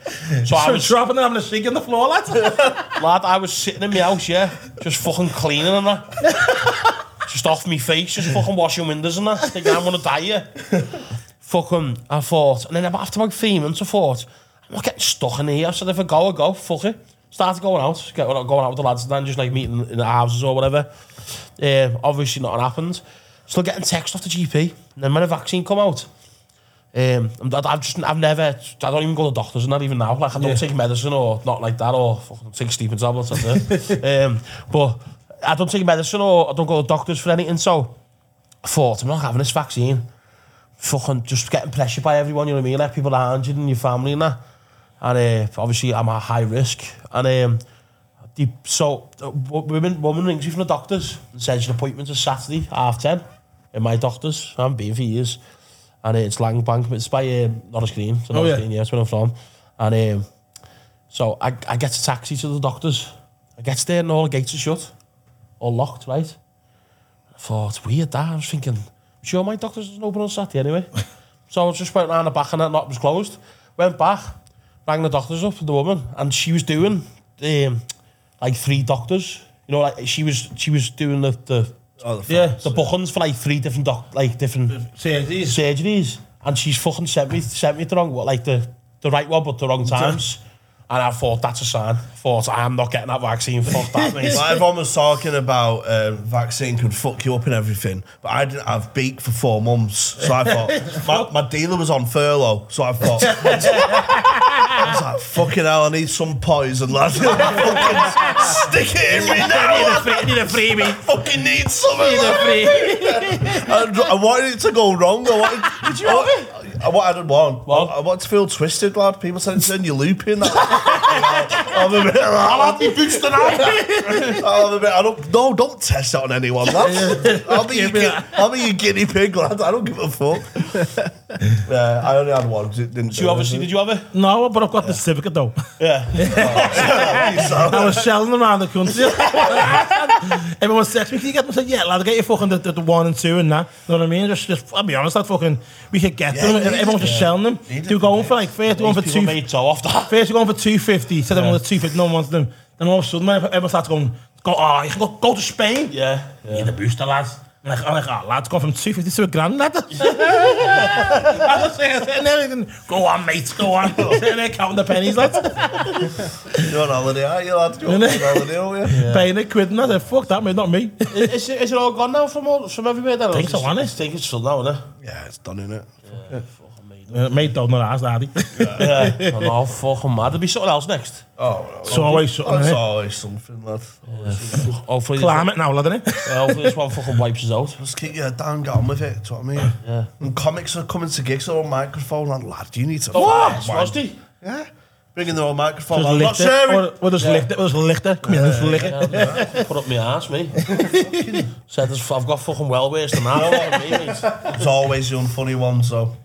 So I was, dropping and having a cig on the floor, lad. lad, I was sitting in my house, yeah, just fucking cleaning and that. just off my face, just fucking washing windows and that. Thinking I'm gonna die, yeah. fucking, I thought, and then after about three months, I thought, I'm not getting stuck in here. I said, if I go, I go, fuck it. Started going out, going out with the lads and then just like meeting in the houses or whatever. Um, obviously, nothing happened. Still getting text off the GP. And then when a vaccine come out, um, I, I've just, I've never, I don't even go to doctors, and not even now. Like, I don't yeah. take medicine or not like that, or fucking take sleeping tablets. um, but I don't take medicine or I don't go to doctors for anything. So I thought, I'm not having this vaccine. Fucking just getting pressured by everyone, you know what I mean? Like, people around you and your family and that. And uh, obviously, I'm at high risk. And um, the, so, uh, women, woman rings me from the doctors and says, your appointment's is Saturday, half 10 in my doctors. I haven't been for years. And uh, it's Langbank, but it's by eh, um, Norris Green. So Norris oh, yeah. Green, yeah, that's where I'm from. And um, so I, I get a taxi to the doctors. I get there and all the gates are shut. All locked, right? I thought, weird that. I was thinking, I'm sure my doctors doesn't open on Saturday anyway. so I just went round the back and that knock was closed. Went back, rang the doctors up, the woman, and she was doing um, like three doctors. You know, like she was she was doing the, the Oh, the Yeah. the bookings for like three different doc like different Surgeries. surgeries, and she's fucking sent me sent me the wrong what like the the right one but the wrong times. And I thought that's a sign. thought I'm not getting that vaccine. Fuck that, mate. Like, everyone was talking about um, vaccine could fuck you up and everything, but I didn't have beak for four months, so I thought my, my dealer was on furlough, so I thought I was like, fucking hell, I need some poison, lad. fucking stick it in me now. lad. Need a freebie. I fucking need something. Need a lad. free. I, I wanted it to go wrong. I wanted, Did you have it? Uh, I, I didn't want. What? I, I want to feel twisted, lad. People said turn your loop in. I'm a bit. I'll have me boots tonight. I'll have a bit. I don't. No, don't test that on anyone, lad. I'll be your, gui- I'll be your guinea pig, lad. I don't give a fuck. yeah, I only had one because it didn't. So you obviously did you have it? No, but I've got the certificate though. Yeah. Oh, I was shelling around the country. Everyone said, "Can you get them?" I said, "Yeah, lad, get your fucking the, the, the one and two and that." You know what I mean? Just, just I'll be honest, that fucking we could get them. Yeah, Everyone was selling them. They were it, going for like first, going for People two. made so off that. First, you're going for two fifty. Said everyone was two fifty. No one wants them. Then all of a sudden, everyone starts going, "Go, oh, you can go, go to Spain." Yeah. yeah. A booster, lads. I'm like, I'm like, oh, lads, gone from 250 to a grand, lad. I was saying, sitting there, thinking, go on, mate, go on. sitting there counting the pennies, lads. You're on holiday, are you, lad? You're on holiday, you? Paying a quid, and I said, fuck that, mate, not me. Is, it, is it all gone now from all, from everywhere then? I think so, isn't it? I think it's still now, isn't it? Yeah, it's done, innit? Uh, mate, don't know that, daddy. Yeah. I know, fucking mad. There'll be something else next. Oh, It's always something, It's innit? always something, lad. Hopefully, Climate now, lad, innit? This, uh, hopefully this one fucking wipes us out. Just keep your head down, get on with it. Do you know what I mean? Yeah. And comics are coming to gigs with their own microphone, and lad, you need to. What? fucking Was mind- he? Yeah. Bringing their own microphone. Just I'm not licht it. sharing. Or, or just licht it, or just licht it. Come here, just licht it. Yeah, Put up my ass, me. Said there's, I've got fucking well ways than that. me, mate. It's always the unfunny one, so.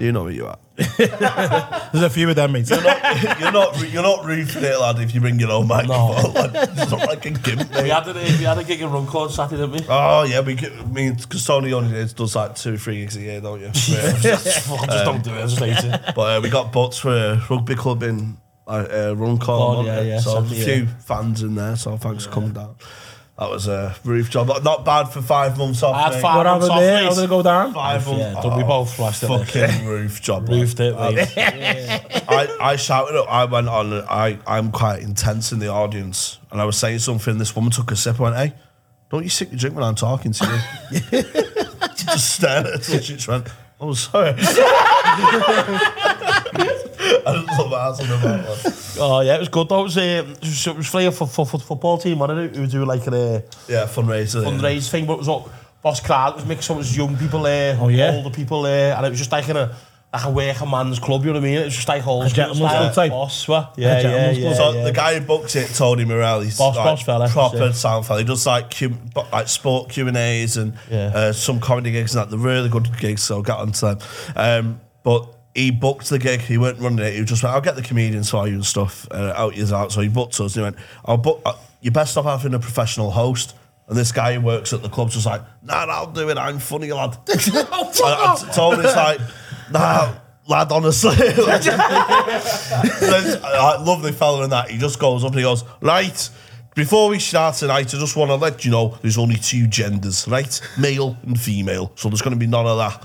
You know where you are. There's a few of them, mate. You're not, you're not, you're not rude for it, lad, if you bring your own microphone. lad. It's not like a gimp, We mate. had, a, we had a gig in Runcorn Saturday, didn't we? Oh, yeah, we get, I mean, because Tony only does like two, three gigs a year, don't you? Yeah. Fucking just don't do it, I just hate it. But uh, we got booked for a rugby club in uh, uh, Runcorn. Oh, yeah, yeah, So a few fans in there, so thanks for coming down. That was a roof job. Not- Not bad for five months off. I had mate. five What months happened off, there? mate. How did it go down? Five months. Oh, yeah, done we oh, both last night. Fucking roof job. lad. Roofed it, mate. I, I shouted it. I went on. I, I'm quite intense in the audience. And I was saying something. This woman took a sip. I went, hey, don't you sip your drink when I'm talking to you? she just stared at us. She just went, oh, sorry. I just love asking about that. Oh, yeah, it was good though. It was, uh, it was, it was for, for, for, for the football team, wasn't it? We were doing like a uh, Yeah, fundraiser. yeah. thing, but it was all boss crowd. It was mixed up. It was young people there, Oh, yeah? older people there, and it was just like in a like a working man's club. You know what I mean? It was just like whole gentleman's club type? Boss, what? Yeah, yeah, gentleman's yeah. So yeah. the guy who booked it, Tony Morel, he's Boss- like boss fella, proper yeah. sound fella. He does like Q, like sport Q and A's and Yeah. uh, some comedy gigs and that. They're really good gigs, so I'll get onto them. Um, but he booked the gig. He weren't running it. He was just went, "I'll get the comedians for you and stuff." Uh, out years out. So he booked us. And he went, "I'll book. Uh, you're best off having a professional host." And this guy who works at the club's just like, "Nah, I'll do it. I'm funny, lad." and, and Tony's like, "Nah." Lad, honestly, There's a lovely fella in that. He just goes up and he goes, Right, before we start tonight, I just want to let you know there's only two genders, right? Male and female. So there's going to be none of that.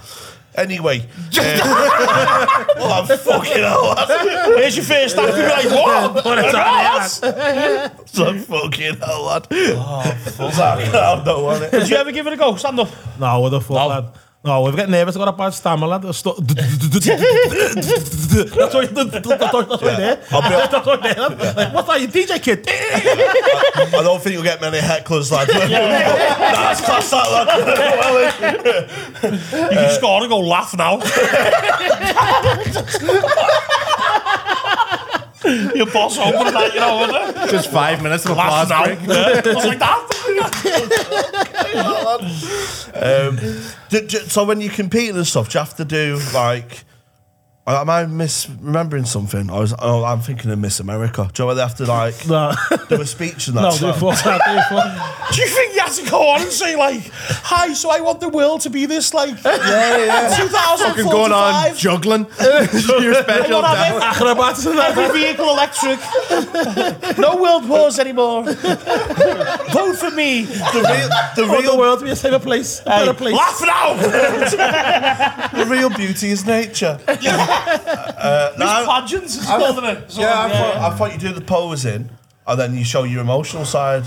Anyway, uh, oh, fucking hell, lad. Here's your first act. You'd be like, what? What a time, So fucking hell, lad. Oh, fuck. I don't want it. Did you ever give it a go? Stand up. No, what the fuck, No. lad? No, we've got nervous. I got a bad stammer, lad. That's what that's what what there. That's what there. Like, what's that, you DJ kid? I don't think you'll get many hecklers, lad. That's class, that, lad. You can score and go laugh now. Your boss opened that, you know? Just five minutes of applause now. break. Yeah. I was Um, d- d- so when you're competing and stuff, do you have to do like Am I misremembering something? I was. Oh, I'm thinking of Miss America. Do you know where they have to like No, do a speech and that? no, song? do it for that, do it for Do you think you have to go on and say like, "Hi, so I want the world to be this like yeah, yeah. 2045, Fucking going on juggling. Your special What have talent. acrobats and every vehicle electric, no world wars anymore. Vote for me. The real, the I want the world to be a safer place, a better place. Laugh now. the real beauty is nature. Uh, Miss no, Pageants is called it. So, yeah, I thought, I thought you do the posing and then you show your emotional side.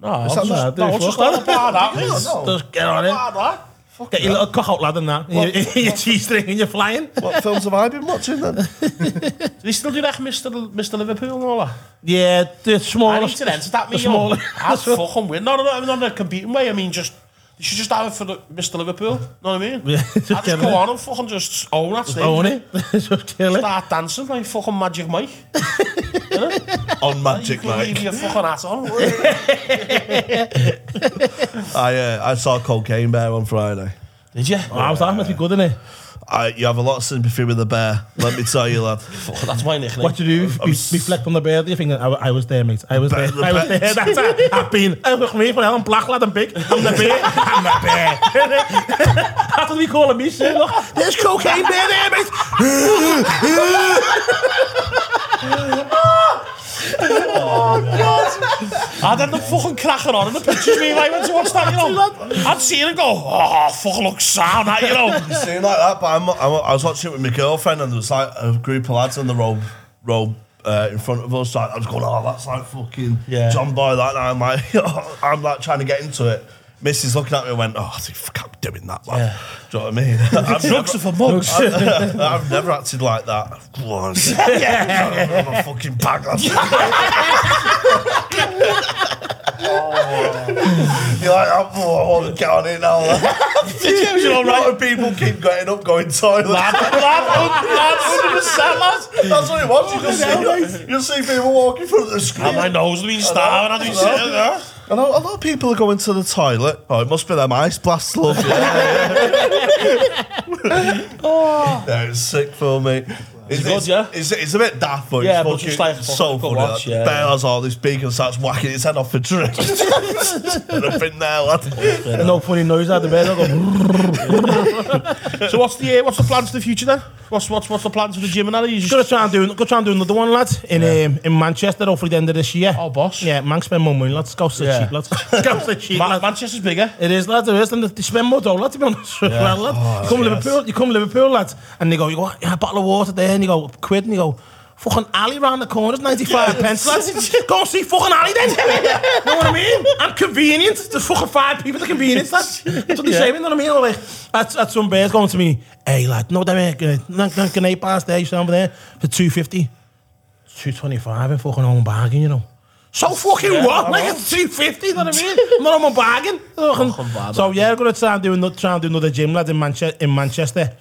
no, Is it's that just, not- no, it's just not about that. No, It's no. Just get on it. about that. Get your little cock out lad and that. Your, your G-string and you're flying. What films have I been watching then? Do they still do that, Mr. Mr. Liverpool and all that? Yeah, the I smallest. need to enter that, me, the yo. I'd fucking win. No, no, no, not in a competing way. I mean, just, You should just have it for the, Mr Liverpool, know what I mean? Yeah, I just go it. on and fucking just own that stage. Own it. just kill it. Start dancing like fucking Magic Mike. you? On Magic Mike. Can leave your fucking ass on. I, uh, I saw Cocaine Bear on Friday. Did you? Oh, yeah. Wow, that must be good, innit? I, you have a lot of sympathy with the bear. Let me tell you, lad. That's my nickname. What do you do? Be, reflect on the bear. You think I, I was there, mate? I was there. the I was there. That's it. I've been. I look me for I'm black lad and big. I'm the bear. I'm the bear. That's what we call me. Shit. Look, there's cocaine bear there, mate. I'd end up fucking cracking on in the pictures me if I went to watch that, you know. I'd see it and go, oh, fuck, looks sound, that, you know. Seeing like that, but I'm, I'm, I was watching it with my girlfriend, and there was like a group of lads on the road, road uh, in front of us. Like, I was going, oh, that's like fucking Yeah. John Boy. That, and I'm like, I'm like trying to get into it. Mrs. looking at me and went, oh, I think, fuck, I'm doing that, man. Yeah. Do you know what I mean? I've Drugs are for mugs. I've never acted like that. On. I'm a fucking bag. lad. You're like, oh, I want to get on it now. Did you? You're A lot of people keep getting up, going toilet. Lad, lad, lad, 100%, lad. That's what it was. You just see, you'll see people walking through the And screen. my nose been starving, I've been sitting there. I know a lot of people are going to the toilet. Oh, it must be them ice blasts, love. oh. Yeah, it's sick for me. It's, good, it's, yeah? It's, it's a bit daft, but Yeah, it's but just like so fucking funny. watch, like, yeah, Bear has all this beak and starts whacking his head off a tree. and I've been there, lad. No funny noise out of the bear. I go. So what's the uh, what's the plans for the future then? What's what's what's the plans for the gym and that? You just Gonna try and do. Go try and do another one, lad. In um, in Manchester, hopefully the end of this year. Oh, boss. Yeah, man, spend more money, lads. Go sit Yeah. cheap, lads. Go sit cheap, Ma- lads. Manchester's bigger. It is, lads. It is. And they spend more dough, lad, to be honest. with you, Yeah. lad. you come Liverpool, you come Liverpool, lads, and they go, you go, yeah, a bottle of water there, and you go, quid, and you go, fucking alley round the corner, it's 95 pence, lads. Go and see fucking alley then. You know what I mean? And convenient. There's fucking five people at the convenience, lads. That's what they say, you know what I mean? Or like, that's, that's some bears going to me, hey, lad, no, them, uh, can eight bars there, you stand over there, for 250. 225 and fucking own bargain, you know. So fucking what? Like it's 250, you know what I mean? I'm not on my bargain. bad, so yeah, I'm gonna try and do another try and do another gym lad in Manchester in Manchester.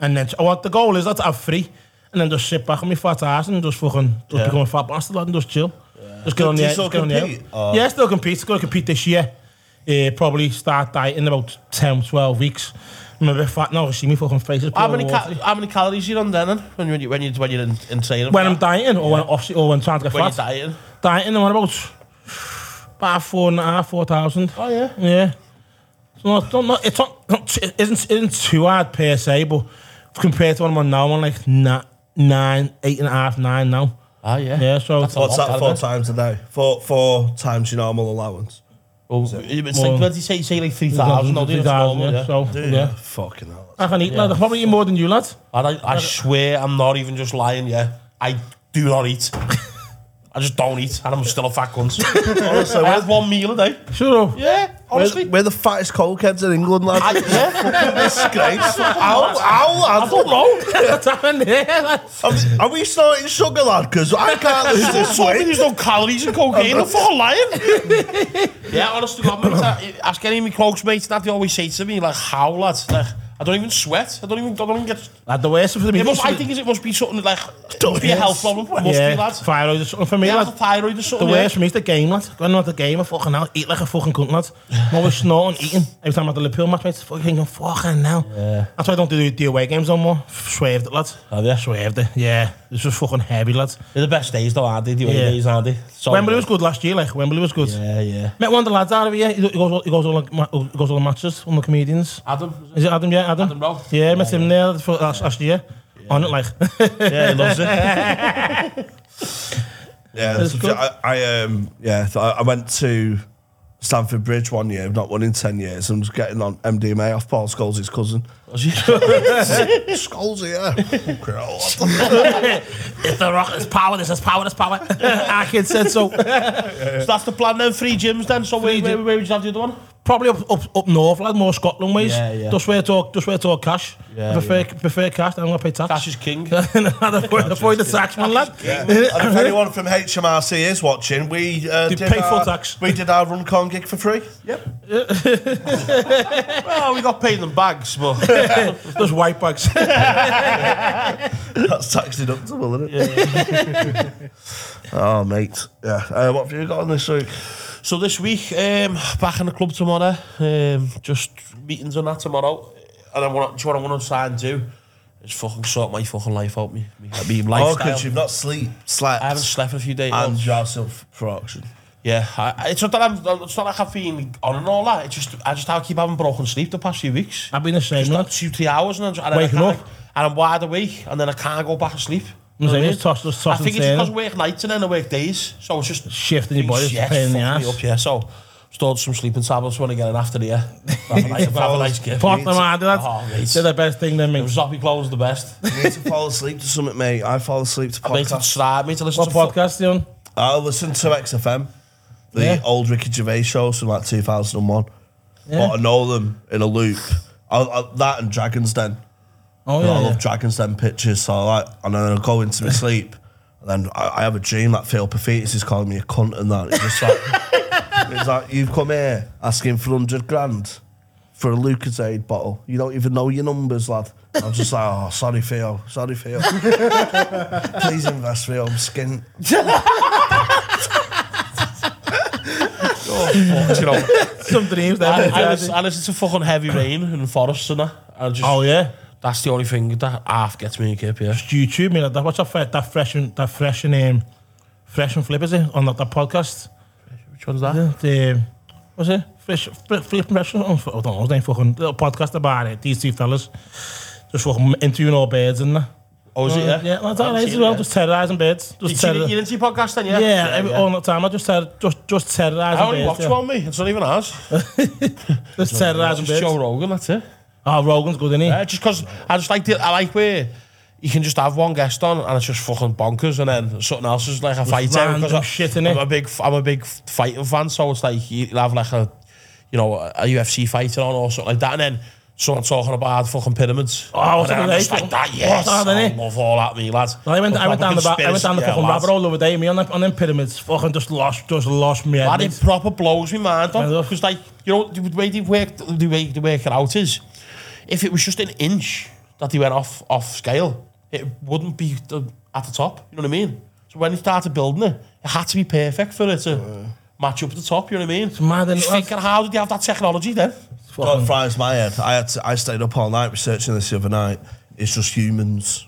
And then I want the goal is that to have free. And then just sit back on my fat ass and just fucking just Yeah. become a fat bastard lad and just chill. Just get on Do the you still just get on the compete, or- Yeah, still compete. Still compete this year. Uh, probably start dieting in about 10, 12 weeks. A bit fat now. See me fucking face is How many how many calories you on then? When you when you when you're in, in training? when I'm dieting or when off or when trying to get when you're fat. dieting. Dieting, I'm on about about four and a half, four thousand. Oh yeah. Yeah. So not, not, not, it's not, not it isn't, isn't too hard per se, but compared to what I'm on now, I'm like na- nine, eight and a half, nine now. Oh yeah. Yeah, so That's a What's lot, that isn't four it? times a day? Four, four times your normal allowance. Oh, it's More- like bloody say say like three thousand. No, three it's thousand, yeah. yeah. So Do you? yeah, Fucking hell. I can eat. Lad. I probably eat more than you, lad. And I, I swear I'm not even just lying. Yeah, I do not eat. I just don't eat, and I'm still a fat cunt. Honestly, I have one meal a day. Sure. Yeah, Honestly, we're, we're the fattest cokeheads in England, lad. I, yeah. disgrace. Ow, ow, I, I don't, don't know. are, are we starting sugar, lad? Because I can't lose this weight. There's no calories in cocaine. I'm not lying. yeah, honestly, God, mate, ask any of my clogs, mate, that they always say to me, like, how, lad? Like, I don't even sweat. I don't even, I don't even get... Lad, the worst for me. It must, I think it must be something like... It must be a health problem. It must yeah, be, lad. thyroid or something for me, Yeah, lad. the thyroid or The something. worst for me is the game, lad. When I'm at the game, I fucking hell, eat like a fucking cunt, lad. I'm always snorting, eating. Every time I'm at the Liverpool match, mate, fucking thinking, fucking hell. Yeah. That's why I don't do the away games no more. Swerved it, lad. Have you? Swerved it, yeah. It's just fucking heavy, lad. They're the best days though, aren't they? The away Yeah. days, aren't they? So Wembley was good last year, like, Wembley was good. Yeah, yeah. Met one of the lads out of here, he goes, all- he goes, all, the ma- he goes all the matches, one of the comedians. Adam? Is it Adam, yeah, Adam? Adam Rowe? Yeah, met him there for last, last year. On it, like. Yeah, he loves it. Yeah, That's so good. I, I um yeah, so I I went to Stamford Bridge one year, not one in ten years, and was getting on MDMA off Paul Scholes' cousin. Was? Scholes, yeah. Fucking hell, the- it's the rock, it's power, this is power, this power. Our kid said so. so that's the plan then, three gyms then. So where, Three where, gym- where would you have the other one? Probably up, up, up north, like more Scotland ways. Yeah, yeah. Just where to just where to cash. Yeah, I prefer, prefer cash, I'm going to pay tax. Cash is king. avoid, avoid the tax, man, lad. and if anyone from HMRC is watching, we uh, They did pay full our, tax. We did our Runcorn gig for free. Yep. well, we got paid in bags, but Those white bags. That's tax deductible, isn't it? oh, mate. Yeah. Uh, what have you got on this week? So this week, um, back in the club tomorrow. Um, just meetings on that tomorrow. And I want, do you know what I want to try and do? Is fucking sort my fucking life out. Me, me, me Oh, lifestyle. because you've not sleep, slept, I haven't slept a few days. and you're self for auction. Yeah, I, it's not that I'm. It's not like I've been on and all that. It's just I just I keep having broken sleep the past few weeks. I've been the same, Just like two, three hours, and, and Waking I up. and I'm wide awake, and then I can't go back to sleep. I'm You know what I saying, mean? just toss- just I think it's because I work nights and then I work days, so it's just Shifting your body, it's yeah, pain in the fucked me ass. Up, yeah, so stored some sleeping tablets when I get in after the year. Have a nice, have a nice gift. Fuck them, man. That's Oh, mate. they're the best thing, then, mate. Zopiclones the best. You need to fall asleep to something, mate. I fall asleep to I made it podcasts. subscribe me to listen What to fu- podcast you on? I listen to XFM, the Yeah. old Ricky Gervais shows from like 2001. Yeah. But I know them in a loop. I, I, that and Dragon's Den. Oh, I love yeah. Dragon's Den pictures. So I like, and then I go into my sleep, and then I, I have a dream that Phil Paphitis is calling me a cunt and that. It's just like, it's like you've come here asking for hundred grand for a Lucozade bottle. You don't even know your numbers, lad. I'm just like, oh, sorry, Phil. Sorry, Theo. Please invest, Theo. I'm skint. Oh, you know. Some dreams, I, then. I, listen, I listen to fucking heavy rain in the forests and that. I just, Oh, yeah. That's the only thing that half gets me a kip, yeah. It's YouTube, me. That, what's that, that fresh and, that fresh and, um, fresh and flip, is it? On that, that podcast? Which one's that? The, the was it? Fresh, flip fresh, fresh, oh, I don't know, was a fucking little podcast about it, these two fellas. Just fucking interviewing all birds and that. Oh, is it, mm, yeah? Yeah, that's all right as well, just terrorising birds. Just you, terror- you didn't see podcast then, yeah? Yeah, every, yeah. all the time, I just, ter just, just terrorising birds. I only watch yeah. one, me. It's not even ours. just terrorising birds. Joe Rogan, that's it. Oh, Rogan's good, isn't he? Yeah, just because I just like the, I like where you can just have one guest on and it's just fucking bonkers and then something else is like a fight out because shit I'm a big I'm a big fighting fan so it's like you'll have like a you know a UFC fighter on or something like that and then someone talking about fucking pyramids. Oh, and I'm just like that, yes. Oh, I love all that, me lads. No, I went, I went down the back, I went down the yeah, fucking lads. rabbit hole the other day, me on, them, on them pyramids, fucking just lost, just lost me. That it proper blows me mind, because like, you know, the way they work, the way they work it out is, if it was just an inch that he went off off scale, it wouldn't be the, at the top. You know what I mean? So when he started building it, it had to be perfect for it to match up at the top. You know what I mean? It's mad, innit, Just thinking, how did they have that technology then? What fries my head? I had to, I stayed up all night researching this the other night. It's just humans.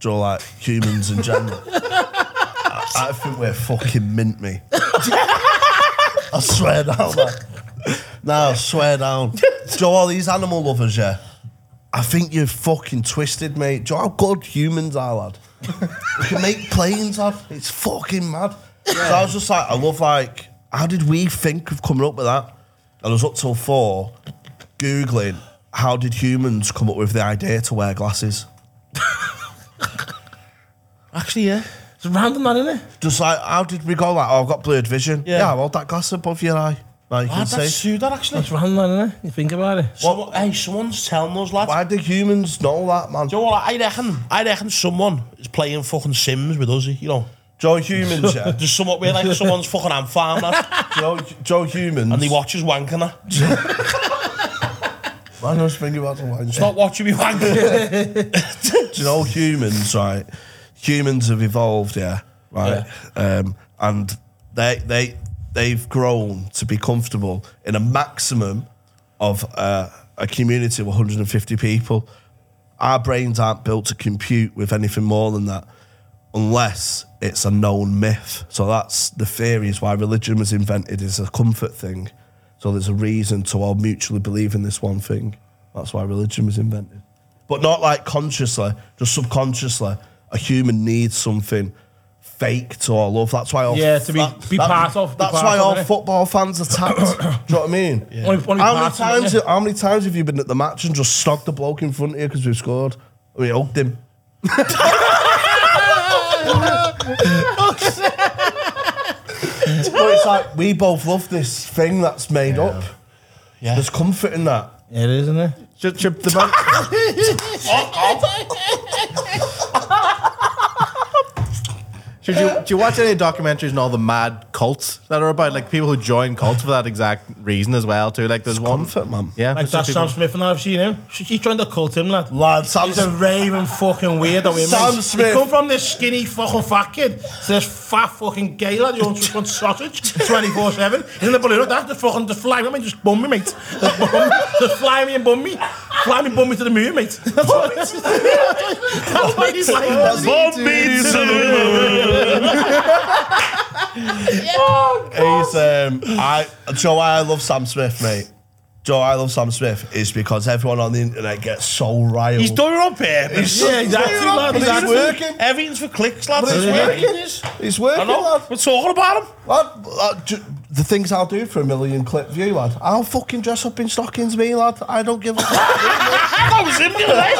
Do you like humans in general? I, I think we're fucking mint me. I swear down, man. No, swear down. Do you know all these animal lovers, yeah? I think you're fucking twisted, mate. Do you know how good humans are, lad? we can make planes, lad. It's fucking mad. So I was just like, I love like, how did we think of coming up with that? And I was up till four, googling how did humans come up with the idea to wear glasses? Actually, yeah. It's a random, that, isn't it? Just like, how did we go like, oh, I've got blurred vision. Yeah. Yeah, hold that glass above your eye. Now you can Lad, that's see. true, that actually. It's random, that, isn't it? You think about it. Someone, hey, someone's telling us, lads. Why do humans know that, man? Do you know what? I reckon, I reckon someone is playing fucking Sims with us, you know. Joe humans, yeah. There's someone, we're like someone's fucking ant farm, lad. Joe, Joe humans. and he watches wanking her. Man, I was thinking about the wine. Stop watching me wank. Do you know humans, right? Humans have evolved, yeah, right, um, and they they they've grown to be comfortable in a maximum of uh, a community of 150 people. Our brains aren't built to compute with anything more than that, unless it's a known myth. So that's the theory is why religion was invented is a comfort thing. So there's a reason to all mutually believe in this one thing. That's why religion was invented but not like consciously, just subconsciously. A human needs something fake to all love. That's why all Yeah, to be- be part of, be That's part why of, all innit? football fans are tapped. Do you know what I mean? Only- only how many part of it, times? yeah. How many times have you been at the match and just snogged the bloke in front of you because we've scored? We mean, hugged him. but it's like we both love this thing that's made up. Yeah. There's comfort in that. It is, isn't it? Should, should the man- Should you, do you watch any documentaries and all the mad cults that are about like people who join cults for that exact reason as well too? Like there's one, Comfort, man. yeah, Like there's that people- Sam Smith and I've seen him. She- He's trying to cult him, lad. Lad, Sam's He's a raving fucking weirdo, him, Sam mate. Smith. He come from this skinny fucking fat kid to this fat fucking gay lad who owns fucking sausage 24-7. Isn't the balloon like that, just fucking, just fly me, mate, just bum me, mate. Just, bum, just fly me and bum me. Fly me and bum me to the moon, mate. That's what, that's what he's like. He's um, I. Do you know why I love Sam Smith, mate? Do you know why I love Sam Smith? Is because everyone on the internet gets so riled. He's done it on purpose. Yeah, exactly, lad, he's exactly. working. Everything's for clicks, lads. But he's It's working. working. He's working, I know. lad. We're talking about him. Lad, lad, the things I'll do for a million clip view, lad. I'll fucking dress up in stockings, me, lad. I don't give a fuck. that was him day.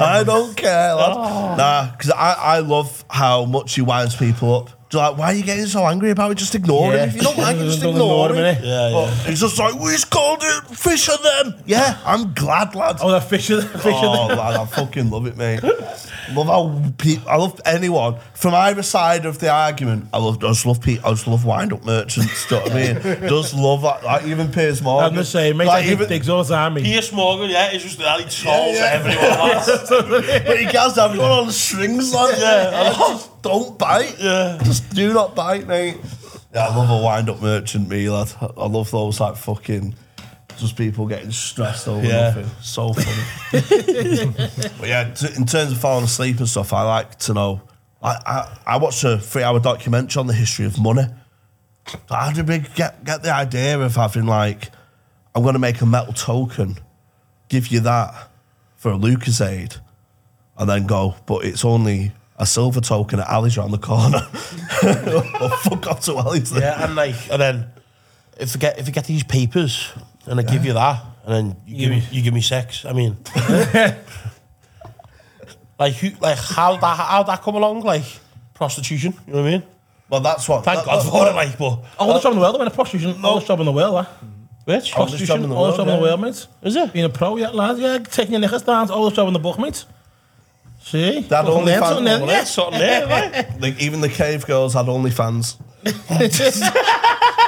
I don't care, lad. Oh. Nah, because I, I love how much he winds people up. Do like, why are you getting so angry about it? Just ignore Yeah. him. If you don't like it, just ignore, him. Yeah, But he's just like, we just called it fish on them. Yeah, I'm glad, lad. Oh, that fish of the fish Oh, of the... lad, I fucking love it, mate. Love how pe- I love anyone from either side of the argument. I love, I just love pe- I just love wind up merchants. Do you know what I mean? Just love that. Like even Piers Morgan. I'm the same, mate. I Like, even, digs all the time, mate. Piers Morgan, yeah, he's just that. He solves yeah. everyone. lads. but he gets everyone on the strings, lad. Yeah, just don't bite. Yeah. just do not bite, mate. Yeah, I love a wind up merchant, me lad. I love those like fucking. Just people getting stressed over Yeah. nothing. So funny. but yeah, t- in terms of falling asleep and stuff, I like to know. I, I, I watched a three hour documentary on the history of money. How did we get, get the idea of having like, I'm going to make a metal token, give you that for a Lucozade, and then go, but it's only a silver token at Ali's around the corner. well, fuck off to Ali's then. Yeah, and like, and then if you get if you get these papers and I give you that, and then you give me you give me sex. I mean, like who, like how that how that come along? Like prostitution. You know what I mean? Well, that's what. Thank that- God that- for it. Like, but Oldest job in the world, I mean, a prostitution. No. Oldest job in the world, lad. which Oldest job in the Oldest world, job in the yeah. world, mate. is it? Being a pro, yeah, lad. Yeah, taking your knickers down. Oldest job in the book, mate. See? That only learn fan- something there, only- yeah. Something there, right? Like, even the cave girls had OnlyFans.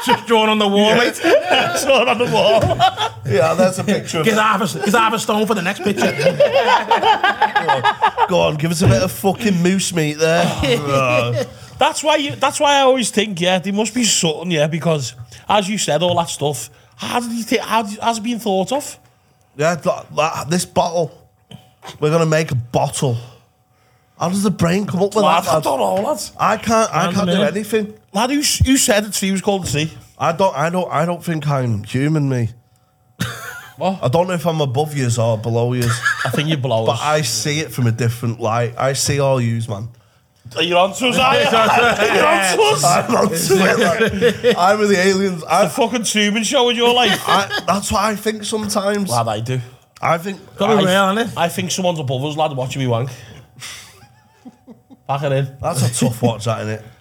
Just drawn on the wall, mate. Not on the wall. Yeah, that's a picture of Get get half a stone for the next picture. Go on, give us a bit of fucking moose meat there. That's why you. That's why I always think, yeah, there must be something, yeah, because as you said, all that stuff. How did you think? How did, has it been thought of? yeah, that, that, this bottle. We're gonna make a bottle. How does the brain come up with Lad, that? I lad? don't know, lads. I can't. I can't do anything. Lad, who, who said it? He was called to see. I don't. I don't. I don't think I'm human. Me. What? I don't know if I'm above yous or below yous, I think you blow but us. But I see it from a different light. I see all yous, man. Are you on to us, are you? On to us. I'm not it. Like, I'm with the aliens. The I, fucking Truman Show in your life. I, that's what I think sometimes. Lad, I do. I think. Gotta be real, innit? I think someone's above us, lad, watching me wank. Back it in. That's a tough watch, that, innit?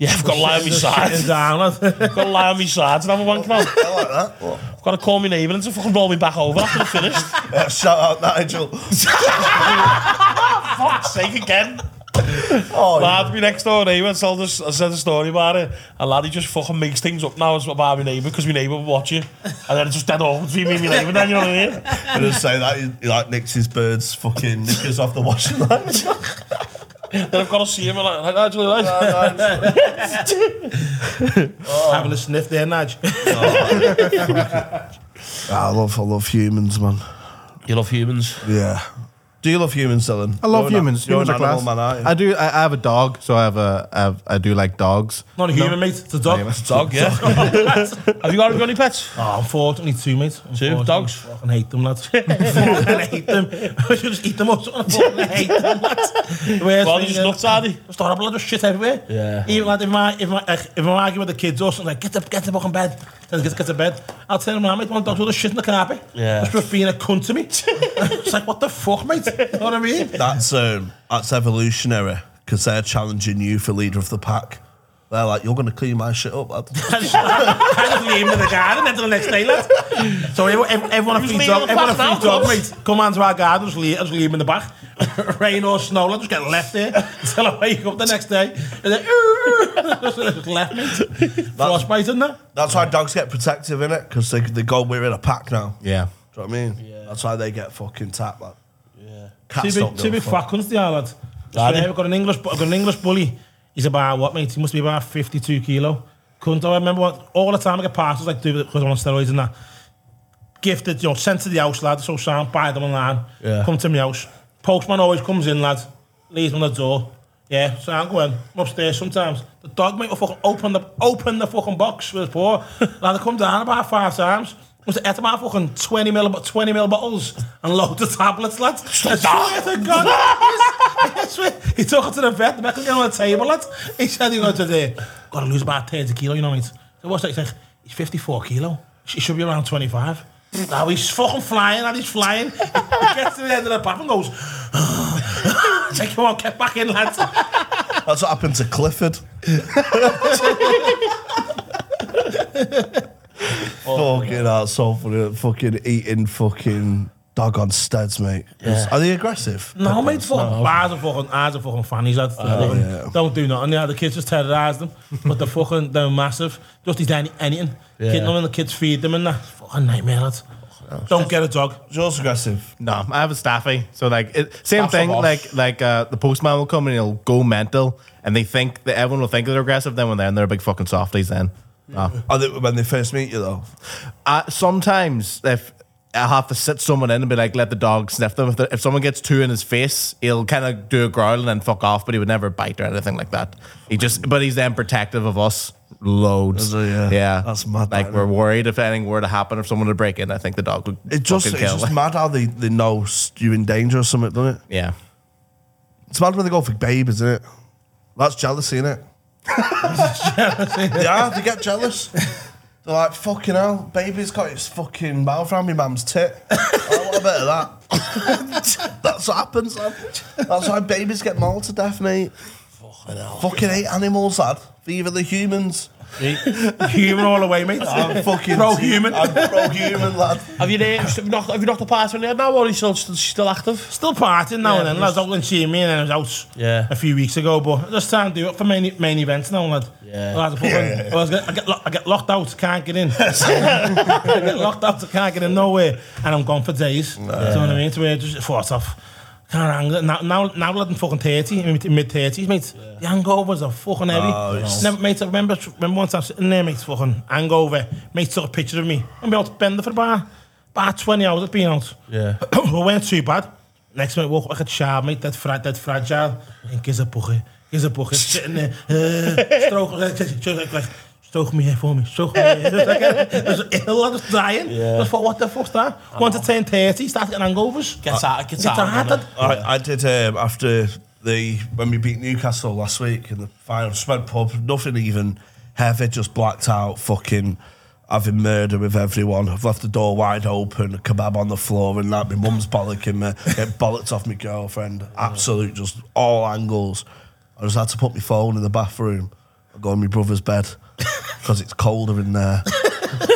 Yeah, I've got to lie on my Just side. down. I've got to lie on my side and have a wank now. I like that. What? I've got to call my neighbour and to fucking roll me back over after I've finished. Uh, shout out Nigel. Fuck's sake again. Oh, lad, my next door neighbour told us, I said a story about it. And lad, he just fucking makes things up now about my neighbour because my neighbour will watch it. And then it's just dead awkward between me and my neighbour then, you know what I mean? I just say that he, he like nicks his birds fucking knickers off the washing line. Then I've got to see him and I'm like, actually, like, oh. Having a sniff there, Nudge. Oh. I love, I love humans, man. you love humans. Yeah. Do you love humans, Dylan? I love You're an- humans. You're an are class. animal man, aren't you? I do. I, I have a dog, so I have a. I, have, I do like dogs. Not a human, mate. It's a dog. Dog, yeah. Have you got, any pets? Oh, unfortunately, two, mate. Two? Unfortunately. Dogs? Fucking hate them, lads. fucking hate them. I should just eat them up. I fucking hate them, lads. The worst Well, thing, just uh, nuts, are they? Just horrible, I just shit everywhere. Yeah. Even like if I if I like, if I'm arguing with the kids or something like get to get to fucking bed, then get, get to bed. I'll tell them, "Man, mate, one dog's with a shit in the carpet. Yeah. Just for being a cunt to me. it's like what the fuck, mate. You know what I mean? That's um, that's evolutionary because they're challenging you for leader of the pack. They're like, you're going to clean my shit up, lad. kind of leave him in the garden until the next day, lad. So everyone, everyone, everyone a Who's free leaving dog, the everyone a back free now, dog, mate. Come on to our garden, just leave, just leave him in the back. Rain or snow, lad, just get left there until I wake up the next day. And then, just left, mate. Frostbite, isn't that? That's why dogs get protective in it because they, they go, we're in a pack now. Yeah. Do you know what I mean? Yeah. That's why they get fucking tapped, lad. Can't stop going. Two big fat cunts, the Ireland. Australia, got an English, got an English bully. He's about, what, mate? He must be about 52 kilo. Cunt, I remember what, all the time I get passes, like, do because I'm on steroids and that. Gifted, you know, sent to the house, lad, so sound, buy them online. Yeah. Come to my house. Postman always comes in, lad, leaves on the door. Yeah, so I'm going I'm upstairs sometimes. The dog mate will fucking open the, open the fucking box with his paw. lad, I come down about five times. Have ate about fucking 20 mil, 20 mil bottles and loads of tablets, lad. I swear to God. I swear. He took it to the vet, the vet was getting on the table, lad. He said he got to the, got to lose about 30 kilo, you know, mate. So what's that? He's like, he's 54 kilo. He should be around 25. Now he's fucking flying, and he's flying. He gets to the end of the path and goes, it's like, come on, get back in, lads. That's what happened to Clifford. fucking hell, so funny. Fucking eating fucking dog on steads, mate. Yeah. Are they aggressive? No, mate, fucking bars are fucking, ours are fucking fannies, lads. Fucking yeah. Don't do nothing. Yeah, the kids just terrorise them, but they're fucking, they're massive. Just eat any, anything. Yeah. Kid them and the kids feed them and that. Fucking nightmare, lads. Don't get a dog. Yours aggressive. No, I have a staffy. So like it, same Staff thing. Like like uh, the postman will come and he'll go mental, and they think that everyone will think they're aggressive. Then when they're in, they're big fucking softies. Then. No. When they first meet you, though? Uh, sometimes if I have to sit someone in and be like, let the dog sniff them. If, the, if someone gets two in his face, he'll kind of do a growl and then fuck off, but he would never bite or anything like that. He just, but he's then protective of us loads. He? Yeah. yeah. That's mad, Like that, we're worried if anything were to happen, if someone would break in, I think the dog would. It just, it's kill. just mad how they, they know you're in danger or something, doesn't it? yeah. It's mad when they go for babies, isn't it? That's jealousy, isn't it? yeah, they get jealous. They're like, fucking hell, baby's got its fucking mouth around my mum's tit. I want a bit of that. That's what happens, lad. That's why babies get mauled to death, mate. Fucking hell. Fucking hate animals, lad. Even the humans. Human all the way, mate. I'm fucking Pro-human. I'm pro-human, lad. Have you, have you knocked, have you knocked the party on the head now, or are you still, still, still active? Still partying now Yeah, and then. Lads out and seeing me and then I was out Yeah. a few weeks ago, but I just can't do it for main, main events now, lad. Yeah. Lads, I, fucking, I, was get, I, get, lo- I get locked out, can't get in. I get locked out, I can't get in nowhere, and I'm gone for days. You know what I mean? To where just force off. Can't now, now, now lad fucking 30, mid 30s, mate. Yeah. The hangovers are fucking heavy. Oh, yes. Never, mate, I remember, remember once I was sitting there, mate, fucking hangover. Mate took a picture of me. I'm out to Bender for about, about 20 hours of being out. Yeah. we weren't too bad. Next minute, woke like a child, mate, dead, fra dead fragile. And gives a bucket, gives a bucket, sitting there, uh, stroke, like, like, like, like stroke me here for me, stroke me here. There's ill, I was dying. Yeah. I thought, what the fuck's that? Want to turn 30, start getting hangovers. Gets out, gets Gets out. hard. I, I did um, after the when we beat Newcastle last week in the final. Just went pub, nothing even heavy, just blacked out, fucking having murder with everyone. I've left the door wide open, a kebab on the floor, and that. My mum's bollocking me, get bollocked off my girlfriend. Absolute, just all angles. I just had to put my phone in the bathroom. I go in my brother's bed because it's colder in there.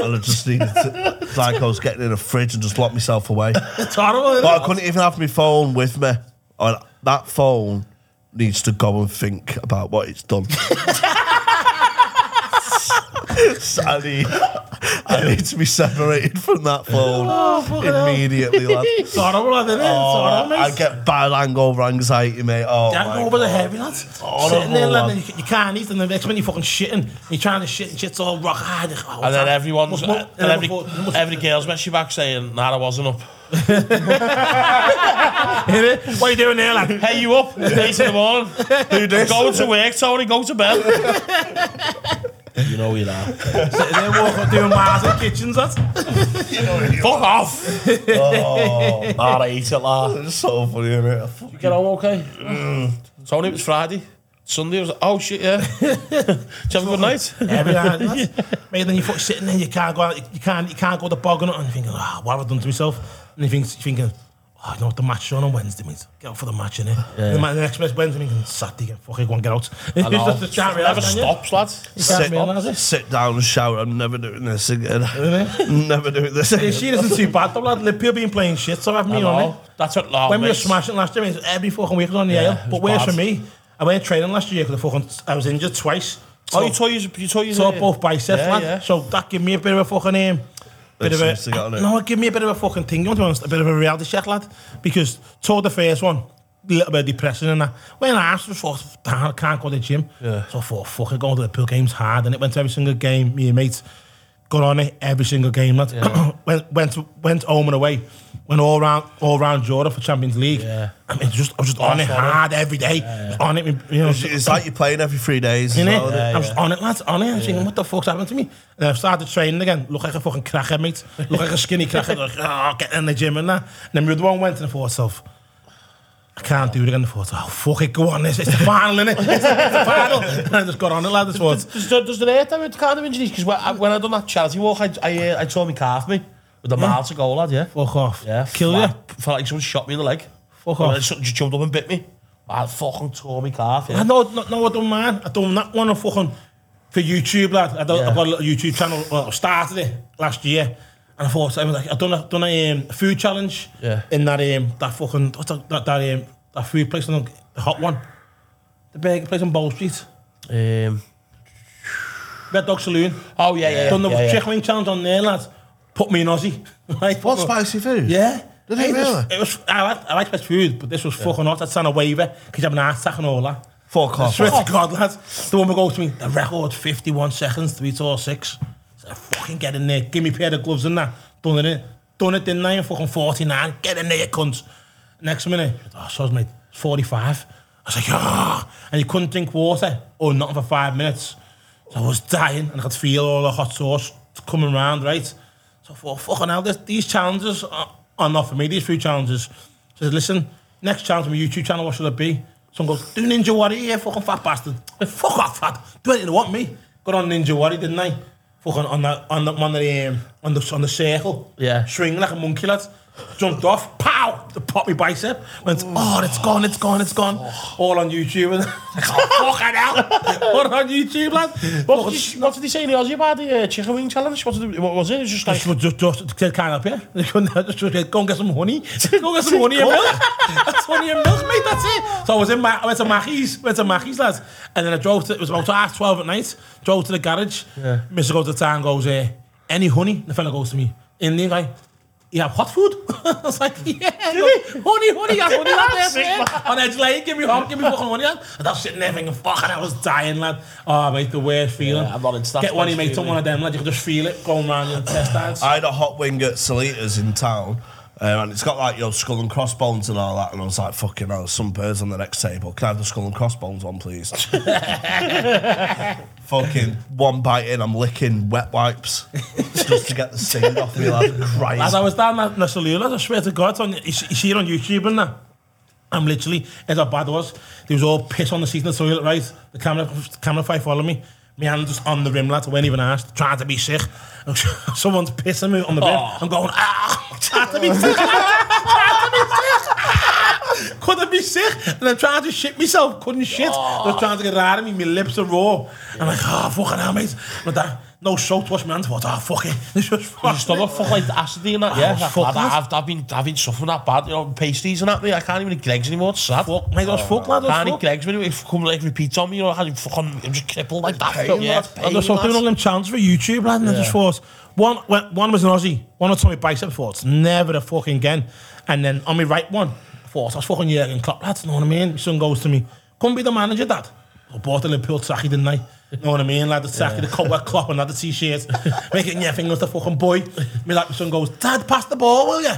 and I just needed to, it's like I was getting in a fridge and just lock myself away. It's horrible, isn't But it? I couldn't even have my phone with me. That phone needs to go and think about what it's done. Need, I need to be separated from that oh, phone immediately, lad. It's horrible, lad, isn't it? It's Oh, horrible. I get bad hangover anxiety, mate. Oh, Yeah, my over the heavy, lads. Sitting there, lad, and you, you can't eat, and the next minute you fucking shitting. You're trying to shit, and shit's all rock hard. Oh, And then what's everyone's, must- and every, every girl's messed you back saying, nah, I wasn't up. What are you doing there, lad? Hey, you up? It's eight in the morning. Who this? Going to work, Tony, go to bed. you know you're. Sitting there walking, doing miles in kitchens, lad. Fuck off. oh, I hate it, lad. It's so funny, isn't? You get home okay? Tony, it was Friday. Sunday, I was like, oh shit, yeah. Did you have a good night? Every night, lads. Mate, then you're sitting there, you can't go out, you can't, you can't go to the bog or nothing. You're thinking, ah, what have I done to myself? And you think, you're thinking, oh, you know what, the match on on Wednesday, mate. Get out for the match, innit? Yeah. The, ma- the next best Wednesday, thinking, Saturday, get fucking go and get out. It's just, you can't realise, Never stops, lad. You can't Sit, realise it. sit down and shout, I'm never doing this again. never doing this Yeah, she isn't too bad, though, lad. Liverpool been playing shit, so have me on it. That's what, oh, when we were smashing last year, it was every fucking week was on the Yeah, it But where's for me? I went training last year because I fucking I was injured twice. Oh, you tore you, you tore you. tore both biceps, yeah, man. Yeah. So that gave me a bit of a fucking um, bit of a get no, it gave me a bit of a fucking thing. You want to be honest, a bit of a reality check, lad. Because tore the first one, a little bit depressing and that. When I asked, I thought, damn, I can't go to the gym. Yeah. So I thought, fuck it, going to the pool game's hard, and it went to every single game. Me and mates got on it every single game, lad. went went went home and away. Went all round all round Europe for Champions League. Yeah. I mean, just I was just on it That's on it. hard every day. On it, you know. It's like you're playing every three days. as You know, well, isn't it? I was on it, lads, on it. I was thinking, what the fuck's happened to me? And I started training again. Look like a fucking crackhead, mate. Look like a skinny crackhead. Like, oh, getting in the gym and that. And then the other one went and I thought to myself, I can't do it again. I thought, oh, fuck it, go on, it's, it's the final, innit? It's, it's the final. And I just got on it, lad, I thought. Does, does, does the hurt them with kind of injuries? Because when, when I done that charity walk, I, I, uh, I tore my calf, me. With a yeah. mile to go, lad, yeah. Fuck off. Yeah. Kill you? Felt like someone shot me in the leg. Fuck and off. And just jumped up and bit me. I fucking tore my calf, yeah. I know, no, no, I done man. I done that one, I fucking, for YouTube, lad. I done, yeah. I've got a little YouTube channel, well, I started it last year. And I thought I was like, I done a done a um, food challenge. Yeah. In that um that fucking what's that that, that um that food place on the hot one, the burger place on Bold Street, Um, Red Dog Saloon. oh, yeah, yeah. done the yeah, chicken wing challenge on there, lad. Put me in Aussie. right, What spicy food? Yeah. Did it really? it was, I like, I like best food, but this was fucking hot. That's on a waiver because I'm an heart attack and all that. Fuck I off. swear to God, lads. The woman goes to me, the record 51 seconds, three to six. So fucking get in there, give me a pair of gloves and that. Done it, done it, didn't I? I'm fucking 49. Get in there, you cunt. Next minute, oh, so mate, it's 45. I was like, ah, and you couldn't drink water or nothing for five minutes. So I was dying and I could feel all the hot sauce coming round, right? So I thought, fucking hell, this, these challenges are, are not for me, these food challenges. So I said, listen, next challenge on my YouTube channel, what should it be? Someone goes, do Ninja Warrior, yeah, fucking fat bastard. I went, Fuck off, fat. Do anything you want me. Got on Ninja Warrior, didn't I? Fucking on the, on the, on the, um, on the, on the circle. Yeah. Swinging like a monkey, lads. jumped off, pow, popped my bicep, went, oh, it's gone, it's gone, it's gone. All on YouTube. And oh, fucking hell. All on YouTube, lad. What, did, you, what did he say in the Aussie about the uh, chicken wing challenge? What, did, what was it? It was just like... Just, just, just just can't help it. They couldn't just, just go and get some honey. Go get some honey and milk. That's honey and milk, mate, that's it. So I was in, Ma I went to Mackey's, went to Mackey's, lads. And then I drove to, it was about half 12 at night, drove to the garage. Yeah. Mr. goes to town, goes, uh, any honey? The fella goes to me, Indian guy, You have hot food? I was like, yeah. Honey, honey, yeah, honey, lad. yeah. On edge lane, give me hot, give me fucking honey, lad. And I was sitting there thinking, fucking, I was dying, lad. Oh, mate, the worst feeling. I'm not in staff Get one, you place mate, on one of them, lad. You can just feel it going round your intestines. I had a hot wing at Salitas in town. Um, and it's got like your skull and crossbones and all that. And I was like, fucking hell, there's some birds on the next table. Can I have the skull and crossbones on, please? fucking one bite in, I'm licking wet wipes just to get the sting off me, lad. Crying. As I was down at Nasalula, I swear to God, on, you, you see it on YouTube and that. I'm literally, as how bad it was, there was all piss on the seat in the toilet, right? The camera, the camera fight followed me. meanders on the rim lad. I went even asked, tried to be sick. Someone's pissing me on the rim. Oh. I'm going, ah, tried to be sick. tried to be sick. Ah, Couldn't be sick. And I'm trying to shit myself. Couldn't shit. I was trying to get it out of me. My lips are raw. I'm like, oh, fucking hell, mate. But that, no soap wash my hands. I thought, oh, fuck it. It's just You stomach fuck like acid and that, yeah. Oh, I've, fuck. I've, I've been I've been suffering that bad, you know, pasties and that. Me, I can't even eat Greggs anymore. It's sad. Fuck, mate, I was fuck, lad. I can't eat. Greggs when it come like repeats on me. You know, I fucking I'm just crippled like that. pain, yeah, pain, I was doing all them challenges for YouTube, lad, and I just thought, one, one was an Aussie, one was Tommy Bicep, I thought, never a fucking again. And then on my right one, I was fucking Jurgen Klopp, lads, you know what I mean? My son goes to me, come be the manager, dad. I bought the Liverpool trackie, didn't I? You know what I mean, lad, the trackie, the coat with Klopp and had the t-shirt, making your fingers the fucking boy. Me like, my son goes, dad, pass the ball, will you?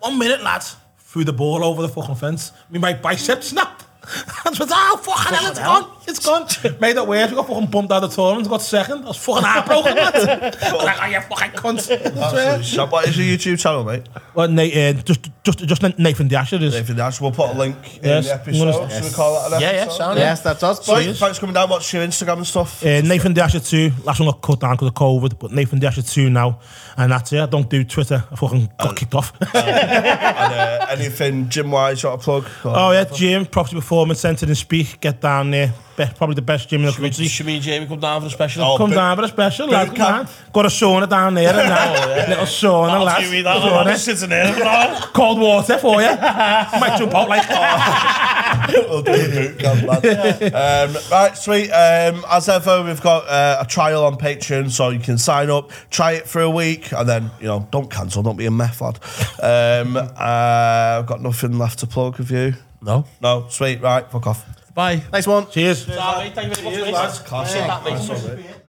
One minute, lads. Threw the ball over the fucking fence. Me right bicep snapped. Was like, oh, fucking hell, it's gone. It's gone. Made it worse. We got fucking bumped out of the tournament. Got second. I was fucking heartbroken, lad. I was like, oh, you fucking cunt. Absolutely shit. What is your YouTube channel, mate? Well, Nate, uh, just, just, just Nathan De Asha is. Nathan Dash. We'll put a link in the episode. gonna- Should we call that an Yeah, yeah, episode? sound Yes, that's us, So, boys. thanks for coming down. What's your Instagram and stuff? Uh, Nathan De Asha 2. Last one got cut down because of COVID, but Nathan De Asha 2 now. And that's it. I don't do Twitter. I fucking got kicked off. and uh, anything gym wise you got a plug? oh, yeah, gym, Property Performance Centre in Speke. Get down there. Best, probably the best gym in the Should we- country. Should me and Jamie come down for the special? Oh, Come boot- down for a special, lad. boot Come on. Got a sauna down there and that. Little sauna, lad. Sauna. sitting there. Cold water for you. Might jump out like We'll do a boot camp, lad. um, right, sweet. Um, as ever, we've got uh, a trial on Patreon, so you can sign up, try it for a week, and then you know, don't cancel, don't be a meth lad. Um, uh, I've got nothing left to plug with you. No. No, sweet. Right, fuck off. Bye. Nice one. Cheers. Thank you very much, mate. lads. Class Yeah, act. that makes Nice mate.